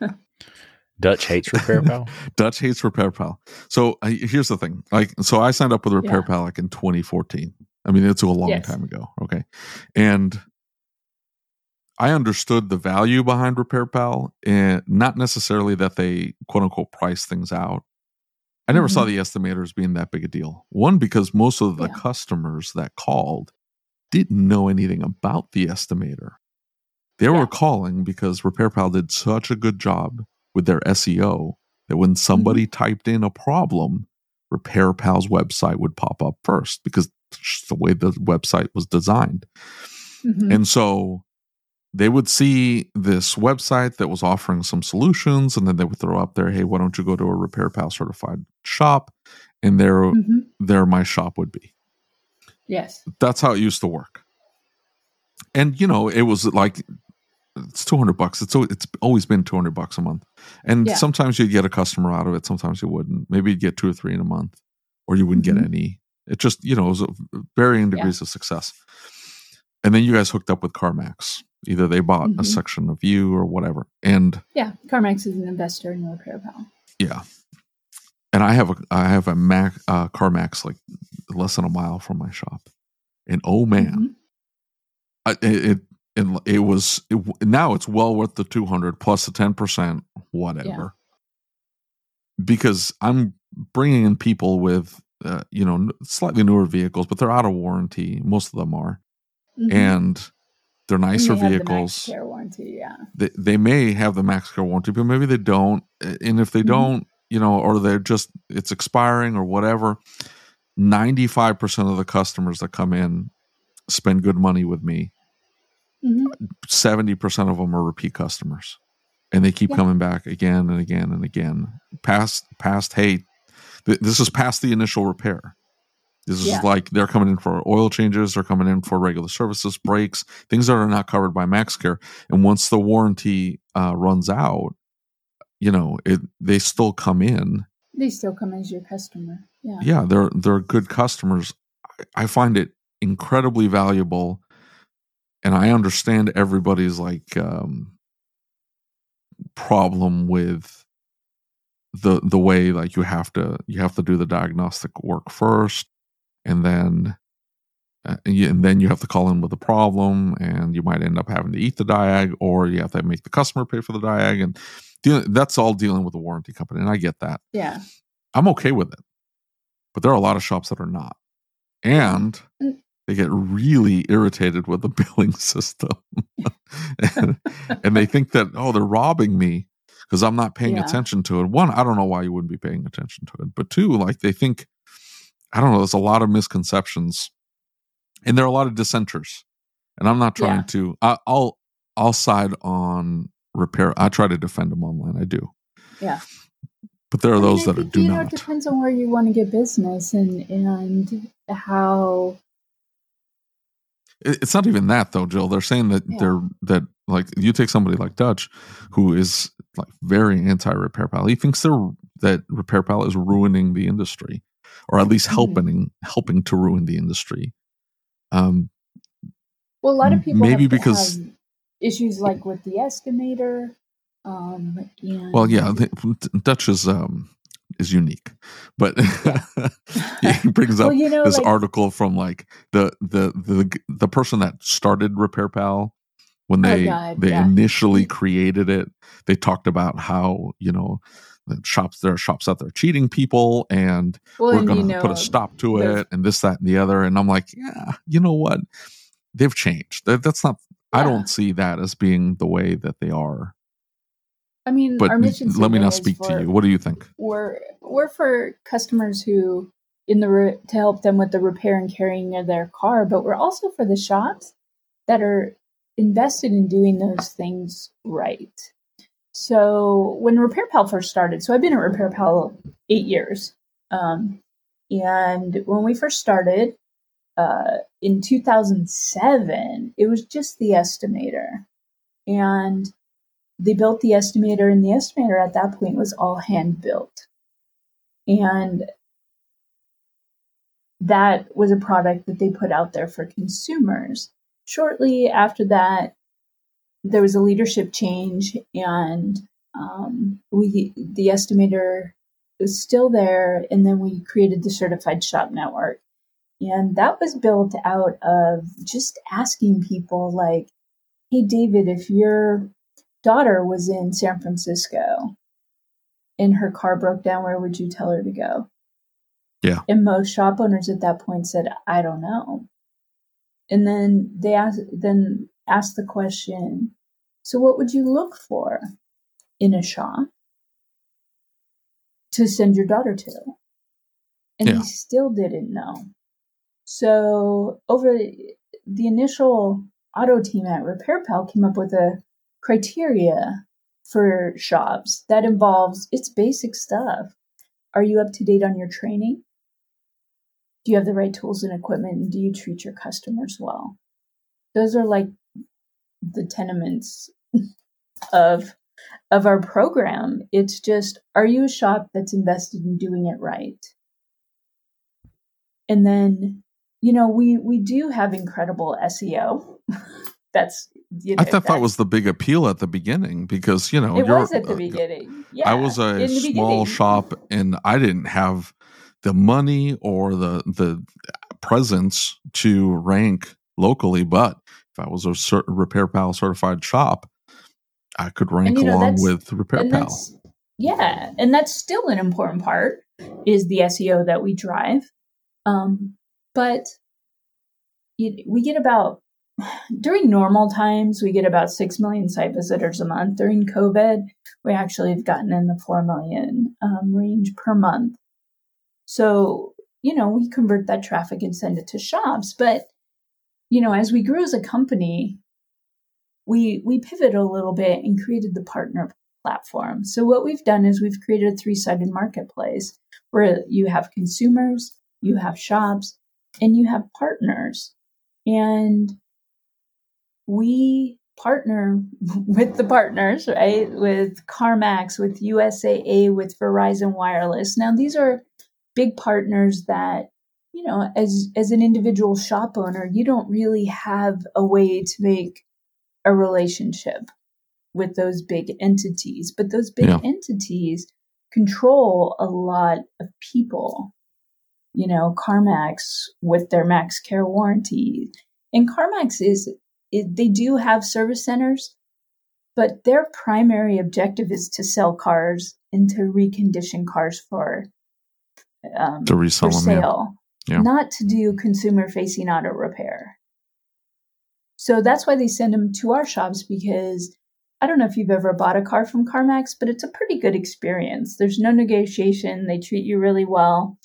about? Dutch hates RepairPal. Dutch hates RepairPal. So uh, here's the thing. Like, so I signed up with Repair Yeah. Pal like in 2014. I mean, it's a long Yes. time ago. Okay. And I understood the value behind RepairPal, and not necessarily that they quote unquote price things out. I never saw the estimators being that big a deal. One, because most of the Yeah. customers that called didn't know anything about the estimator. They were calling because RepairPal did such a good job with their SEO that when somebody typed in a problem, RepairPal's website would pop up first because the way the website was designed. Mhm. And so they would see this website that was offering some solutions, and then they would throw up there, hey, why don't you go to a RepairPal certified shop? And there, Mhm. there my shop would be. Yes. That's how it used to work. And you know, it was like it's two hundred bucks. It's it's always been two hundred bucks a month. And Yeah. sometimes you'd get a customer out of it. Sometimes you wouldn't. Maybe you'd get two or three in a month, or you wouldn't Mhm. get any. It just you know it was varying degrees of success. And then you guys hooked up with CarMax. Either they bought a Mhm. section of you or whatever. And Yeah. CarMax is an investor in RepairPal. yeah. And I have a I have a Mac uh, CarMax like less than a mile from my shop. And oh man, Mhm. I- it it it, was it, now it's well worth the 200 plus the 10% whatever because i'm bringing in people with uh, you know slightly newer vehicles but they're out of warranty most of them are Mhm. and they're nicer the vehicles Care warranty. Yeah. they, they may have the MaxCare warranty but maybe they don't and if they Mhm. don't you know or they're just it's expiring or whatever 95% of the customers that come in spend good money with me Mhm. 70% of them are repeat customers and they keep Yeah. coming back again and again and again past past hey th- this is past the initial repair this is Yeah. like they're coming in for oil changes they're coming in for regular services brakes things that are not covered by MaxCare and once the warranty uh, runs out you know it they still come in They still come as your customer. Yeah. yeah they're they're good customers I- i find it incredibly valuable and i understand everybody's like um problem with the the way like you have to you have to do the diagnostic work first and then uh, and, then you have to call in with a problem and you might end up having to eat the diag or you have to make the customer pay for the diag and deal, that's all dealing with the warranty company and i get that Yeah. I'm okay with it. but there are a lot of shops that are not. And Mm. they get really irritated with the billing system. and, and they think that, oh, they're robbing me because I'm not paying Yeah. attention to it. One, I don't know why you wouldn't be paying attention to it. But two, like they think, I don't know, there's a lot of misconceptions and there are a lot of dissenters. And I'm not trying Yeah. to, I, I'll, I'll side on repair. I try to defend them online. I do. Yeah. But there are I those I that are, do you know, not. It depends on where you want to get business and and how. It- It's not even that though, Jill. They're saying that Yeah. they're that like you take somebody like Dutch, who is like very anti RepairPal. He thinks they're that RepairPal is ruining the industry, or at least Mhm. helping helping to ruin the industry. Um, Well, a lot of people maybe have, because- issues like with the estimator. Um, well, yeah, Dutch is um is unique, but he brings up well, you know, this like, article from like the the the the person that started RepairPal when Oh, they God, they yeah. initially created it. They talked about how you know shops there are shops out there cheating people and well, we're going you to know, put a stop to it and this that and the other. And I'm like, yeah, you know what? They've changed. That, that's not. I don't see that as being the way that they are. I mean, But let me now speak for, to you. What do you think? We're we're for customers who in the re- to help them with the repair and carrying of their car, but we're also for the shops that are invested in doing those things right. So when RepairPal first started, so I've been at RepairPal eight years, um, and when we first started uh, in 2007, it was just the estimator, and they built the estimator, and the estimator at that point was all hand built, and that was a product that they put out there for consumers. Shortly after that, there was a leadership change, and um, we the estimator was still there, and then we created the certified shop network, and that was built out of just asking people like, "Hey, David, if your daughter was in San Francisco and her car broke down, where would you tell her to go?" Yeah. And most shop owners at that point said, "I don't know." And then they asked, then asked the question, "So what would you look for in a shop to send your daughter to?" And Yeah. they still didn't know. So over the initial auto team at RepairPal came up with a criteria for shops that involves it's basic stuff. Are you up to date on your training? Do you have the right tools and equipment? And do you treat your customers well? Those are like the tenements of of our program. It's just are you a shop that's invested in doing it right? And then, you know, we we do have incredible SEO. that's you know, I thought that was the big appeal at the beginning because you know it you're, was at the uh, beginning. Yeah, I was a small beginning. shop and I didn't have the money or the the presence to rank locally. But if I was a cer- RepairPal certified shop, I could rank you know, along with Repair and Pal. yeah, and that's still an important part is the SEO that we drive. Um, but it, we get about during normal times we get about six million site visitors a month. During COVID, we actually have gotten in the four million um, range per month. So you know we convert that traffic and send it to shops, but you know as we grew as a company, we we pivoted a little bit and created the partner platform. So what we've done is we've created a three-sided marketplace where you have consumers, you have shops, and you have partners. And we partner with the partners, right? With CarMax, with USAA, with Verizon Wireless. Now these are big partners that you know as as an individual shop owner you don't really have a way to make a relationship with those big entities but those big Yeah. entities control a lot of people you know CarMax with their MaxCare warranty and CarMax is it, they do have service centers but their primary objective is to sell cars and to recondition cars for um, To resell for them, yeah. Yeah. not to do consumer facing auto repair. So that's why they send them to our shops because I don't know if you've ever bought a car from CarMax, but it's a pretty good experience. There's no negotiation. They treat you really well.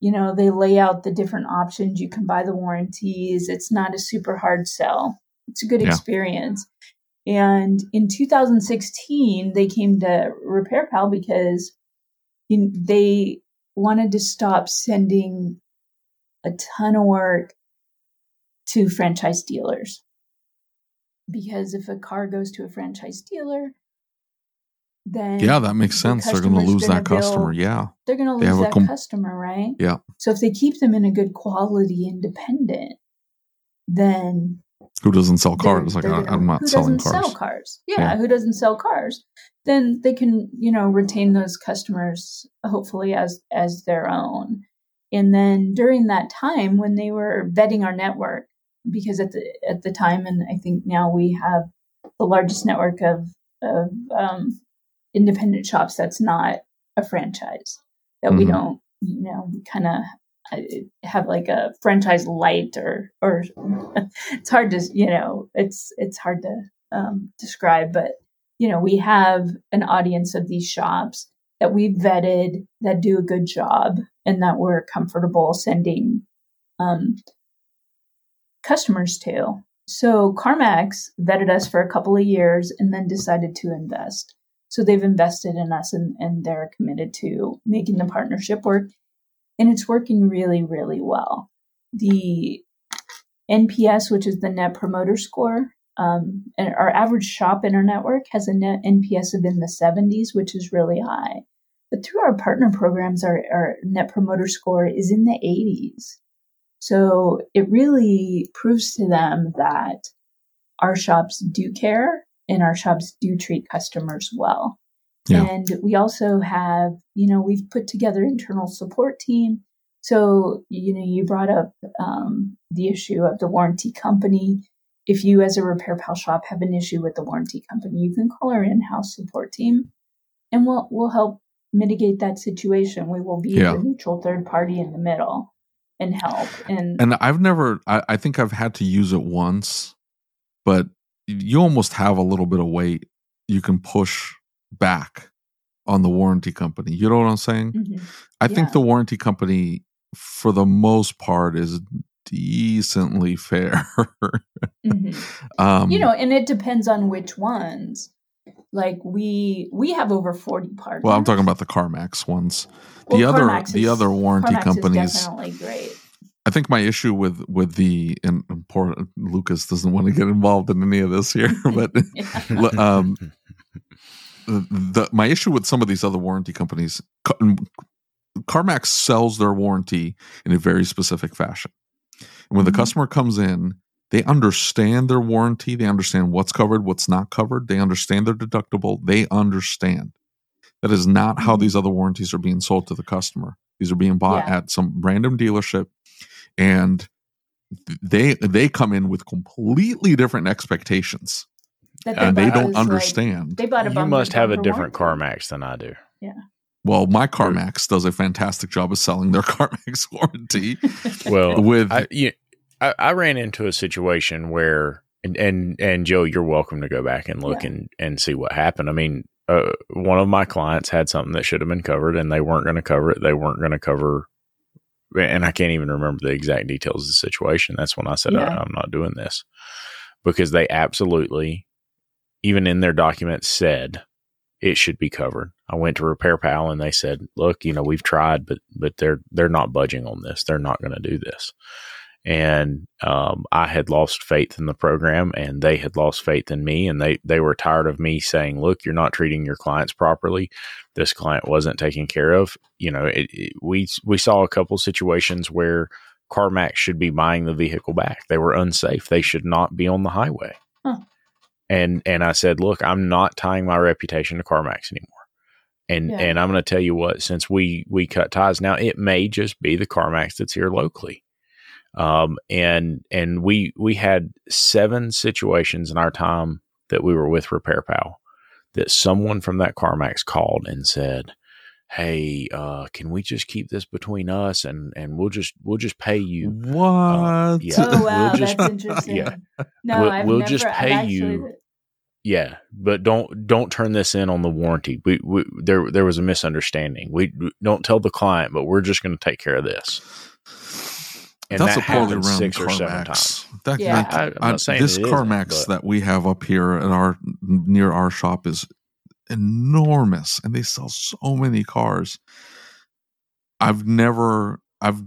You know, they lay out the different options. You can buy the warranties. It's not a super hard sell. It's a good Yeah. experience. And in 2016, they came to RepairPal because they wanted to stop sending a ton of work to franchise dealers. Because if a car goes to a franchise dealer, then Yeah, that makes the sense. They're going to lose gonna that customer. Yeah. they're going to lose that com- customer, right? Yeah. So if they keep them in a good quality independent, then Who doesn't sell they're- cars? Like, they're I, I'm not who selling doesn't cars. Sell cars. Yeah, Yeah. who doesn't sell cars? Then they can, you know, retain those customers hopefully as as their own. And then during that time when they were vetting our network, because at the at the time, and I think now we have the largest network of of um, independent shops that's not a franchise that we Mhm. don't, you know, kind of have like a franchise light or or it's hard to you know it's it's hard to um, describe but you know we have an audience of these shops that we've vetted that do a good job and that we're comfortable sending um, customers to so CarMax vetted us for a couple of years and then decided to invest so they've invested in us and, and they're committed to making the partnership work and it's working really, really well. The NPS, which is the Net Promoter Score, um, and our average shop in our network has a net NPS of in the 70s, which is really high. But through our partner programs, our, our Net Promoter Score is in the 80s. So it really proves to them that our shops do care and our shops do treat customers well. Yeah. And we also have, you know, we've put together internal support team. So, you know, you brought up um, the issue of the warranty company. If you, as a RepairPal shop, have an issue with the warranty company, you can call our in-house support team, and we'll we'll help mitigate that situation. We will be Yeah. the neutral third party in the middle and help. And, And I've never, I, I think I've had to use it once, but you almost have a little bit of weight you can push back on the warranty company. You know what I'm saying? Mhm. I think the warranty company, for the most part, is decently fair. Mhm. um, you know, and it depends on which ones. Like we we have over forty partners. well, I'm talking about the CarMax ones. Well, the other, CarMax the other warranty CarMax companies. Is definitely great. I think my issue with with the and poor Lucas doesn't want to get involved in any of this here, but um, the my issue with some of these other warranty companies, Car- CarMax sells their warranty in a very specific fashion. And when the Mhm. customer comes in, they understand their warranty, they understand what's covered, what's not covered, they understand their deductible, they understand. That is not how Mhm. these other warranties are being sold to the customer. These are being bought Yeah. at some random dealership and they they come in with completely different expectations That and they don't us, like- understand. they bought a you must have a different warranty. CarMax than I do. Yeah. Well, my CarMax does a fantastic job of selling their CarMax warranty Well, with I, you, I, I ran into a situation where, and, and, and Joe, you're welcome to go back and look Yeah. and, and see what happened. I mean, uh, one of my clients had something that should have been covered and they weren't going to cover it. They weren't going to cover, and I can't even remember the exact details of the situation. That's when I said, Yeah. I, I'm not doing this because they absolutely, even in their documents, said it should be covered. I went to RepairPal and they said, "Look, you know, we've tried, but but they're they're not budging on this. They're not going to do this." And um, I had lost faith in the program, and they had lost faith in me, and they they were tired of me saying, "Look, you're not treating your clients properly. This client wasn't taken care of." You know, it, it, we we saw a couple situations where CarMax should be buying the vehicle back. They were unsafe. They should not be on the highway. Huh. And and I said, look, I'm not tying my reputation to CarMax anymore. And Yeah. and I'm going to tell you what, since we we cut ties now, it may just be the CarMax that's here locally. Um, and and we we had seven situations in our time that we were with RepairPal that someone from that CarMax called and said, hey, uh, can we just keep this between us and and we'll just we'll just pay you. What? yeah. Oh wow, We'll just- that's interesting. yeah. No, We'll- I've we'll never. just I've pay actually, you- Yeah, but don't don't turn this in on the warranty. We, we there there was a misunderstanding. We we don't tell the client, but we're just going to take care of this. And That's that a poorly happens run six or seven times. CarMax. That, Yeah. like, I- I'm not saying this it isn't, CarMax but- that we have up here at our near our shop is enormous, and they sell so many cars. I've never, I've,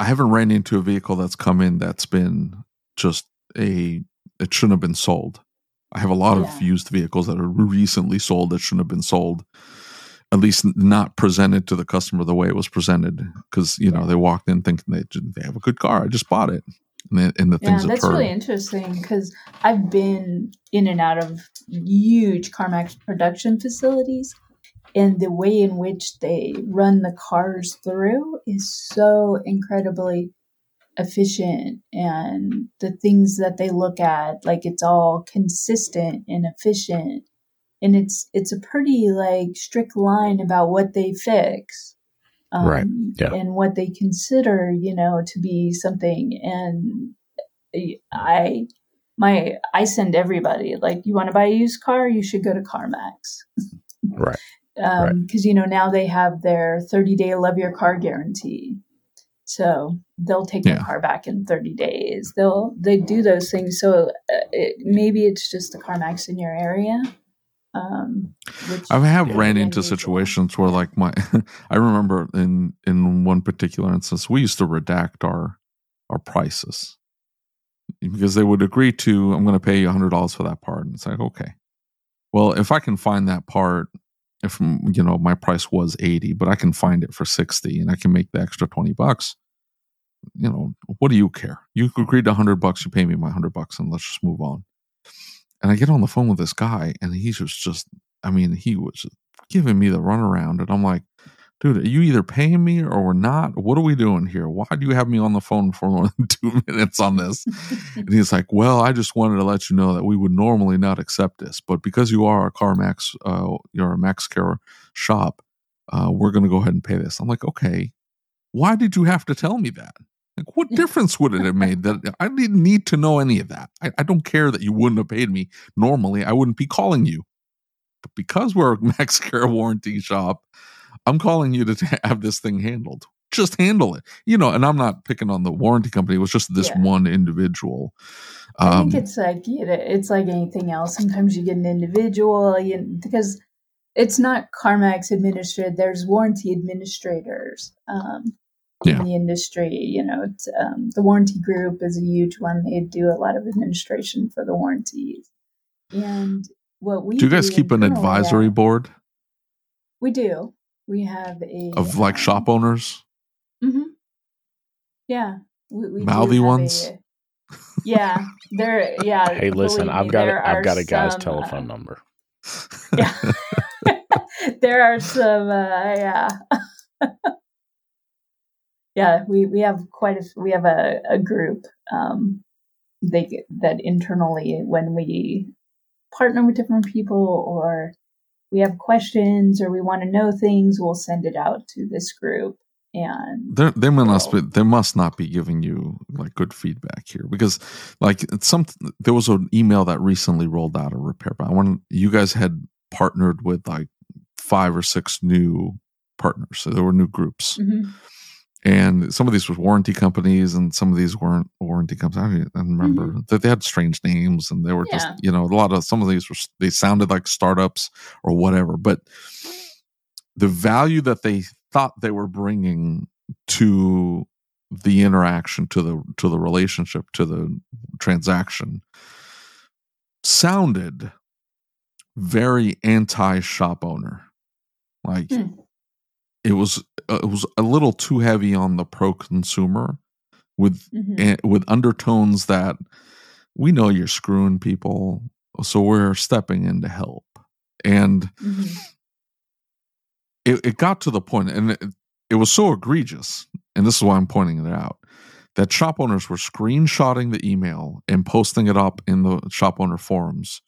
I haven't ran into a vehicle that's come in that's been just a it shouldn't have been sold. I have a lot of used vehicles that are recently sold that shouldn't have been sold. At least not presented to the customer the way it was presented, because you know they walked in thinking they they have a good car. I just bought it, and, then, and the Yeah, things that's really interesting because I've been in and out of huge CarMax production facilities, and the way in which they run the cars through is so incredibly efficient, and the things that they look at, like it's all consistent and efficient, and it's it's a pretty like strict line about what they fix. Um, Right, yeah. and what they consider, you know, to be something. And I, my, I send everybody like, you want to buy a used car, you should go to CarMax. Right. Um, because you know now they have their 30 day love your car guarantee, so they'll take Yeah. the car back in 30 days. They'll they do those things. So uh, it, maybe it's just the CarMax in your area. Um, which I have ran into situations where, like my, I remember in in one particular instance, we used to redact our our prices because they would agree to, I'm going to pay you hundred dollars for that part, and it's like, okay, well, if I can find that part, if you know my price was eighty, but I can find it for sixty, and I can make the extra twenty bucks. You know, what do you care? You agreed to hundred bucks, you pay me my hundred bucks, and let's just move on. And I get on the phone with this guy, and he was just, I mean, he was giving me the runaround. And I'm like, dude, are you either paying me or we're not? What are we doing here? Why do you have me on the phone for more than two minutes on this? and he's like, well, I just wanted to let you know that we would normally not accept this, but because you are a CarMax, uh, you're a MaxCare shop, uh, we're going to go ahead and pay this. I'm like, okay, why did you have to tell me that? Like, what difference would it have made that I didn't need to know any of that? I, I don't care that you wouldn't have paid me. Normally, I wouldn't be calling you. But because we're a MaxCare warranty shop, I'm calling you to t- have this thing handled. Just handle it. You know, and I'm not picking on the warranty company. It was just this Yeah. one individual. I Um, think it's like you know, it's like anything else. Sometimes you get an individual, you because it's not CarMax administered. There's warranty administrators um, Yeah. in the industry. You know, it's, um, the warranty group is a huge one. They do a lot of administration for the warranties. And what we do you guys keep an advisory at- board We do. We have a of like um, shop owners? Mm-hmm. Yeah. We, we Mouthy ones? a- yeah. There. Yeah. Hey, listen, I've got there a, I've got a guy's some, uh, telephone number. yeah. there are some uh, yeah yeah we we have quite a we have a, a group um they get- that internally when we partner with different people or we have questions or we want to know things we'll send it out to this group and There, they must be, they must not be giving you like good feedback here because, like, it's some there was an email that recently rolled out a repair. But I want you guys had partnered with like five or six new partners, so there were new groups, Mhm. And some of these were warranty companies, and some of these weren't warranty companies. I remember that they had strange names, and they were just you know a lot of some of these were they sounded like startups or whatever, but the value that they thought they were bringing to the interaction to the to the relationship to the transaction sounded very anti shop owner like Hmm. It was uh, it was a little too heavy on the pro consumer with Mhm. and with undertones that we know you're screwing people so we're stepping in to help and Mhm. it, it got to the point and it, it was so egregious and this is why i'm pointing it out that shop owners were screenshotting the email and posting it up in the shop owner forums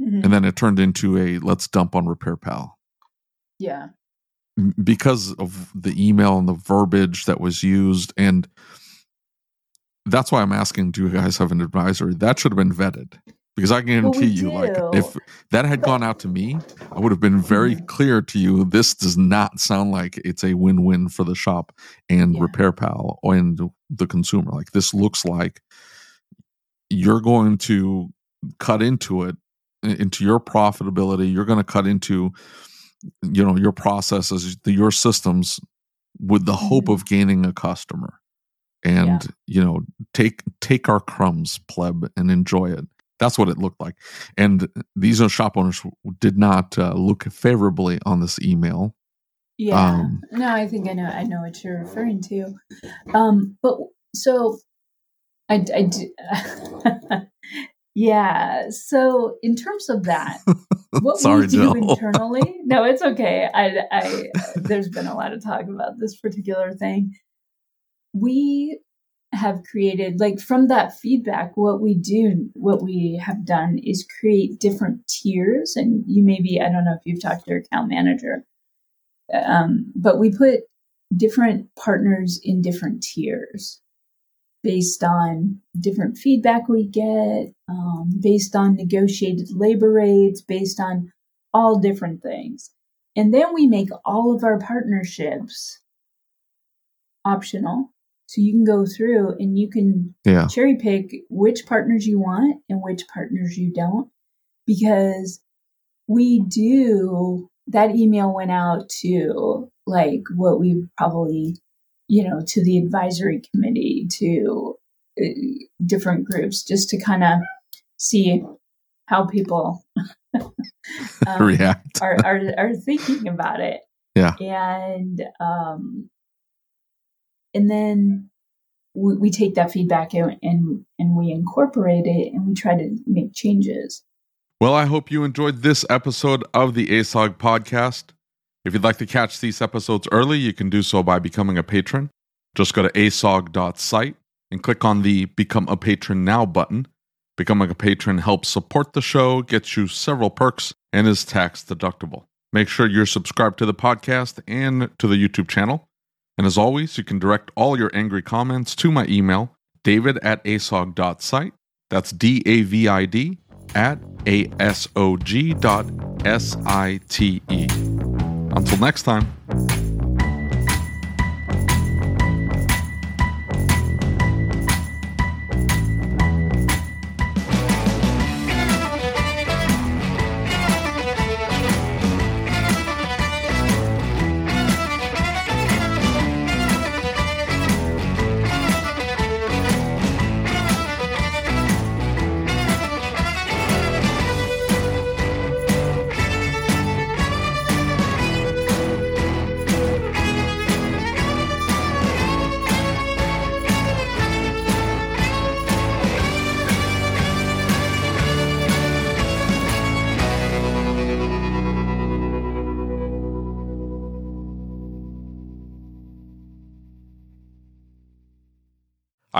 Mhm. and then it turned into a let's dump on RepairPal yeah because of the email and the verbiage that was used and that's why i'm asking do you guys have an advisory that should have been vetted because i guarantee we you like if that had gone out to me i would have been very Mhm. clear to you this does not sound like it's a win-win for the shop and Yeah. RepairPal and the consumer like this looks like you're going to cut into it into your profitability you're going to cut into you know your processes your systems with the hope Mhm. of gaining a customer and you know take take our crumbs pleb and enjoy it that's what it looked like and these shop owners did not uh, look favorably on this email Yeah. Um, no, I think I know. I know what you're referring to. Um, but so I, I do. yeah. So in terms of that, what Sorry, we do internally, no, it's okay. I, I, there's been a lot of talk about this particular thing. We have created, like, from that feedback, what we do, what we have done is create different tiers. And you maybe, I don't know if you've talked to your account manager, um, but we put different partners in different tiers based on different feedback we get, um, based on negotiated labor rates, based on all different things. And then we make all of our partnerships optional. So you can go through and you can yeah cherry pick which partners you want and which partners you don't because we do that email went out to like what we probably you know to the advisory committee to uh, different groups just to kind of see how people um, react are, are are thinking about it. Yeah. And um and then we, we take that feedback and, and and we incorporate it and we try to make changes. Well, I hope you enjoyed this episode of the ASOG podcast. If you'd like to catch these episodes early, you can do so by becoming a patron. Just go to asog.site and click on the Become a Patron Now button. Becoming a patron helps support the show, gets you several perks, and is tax deductible. Make sure you're subscribed to the podcast and to the YouTube channel. And as always, you can direct all your angry comments to my email, david at asog.site. That's D A V I D at A-S-O-G dot S-I-T-E. Until next time.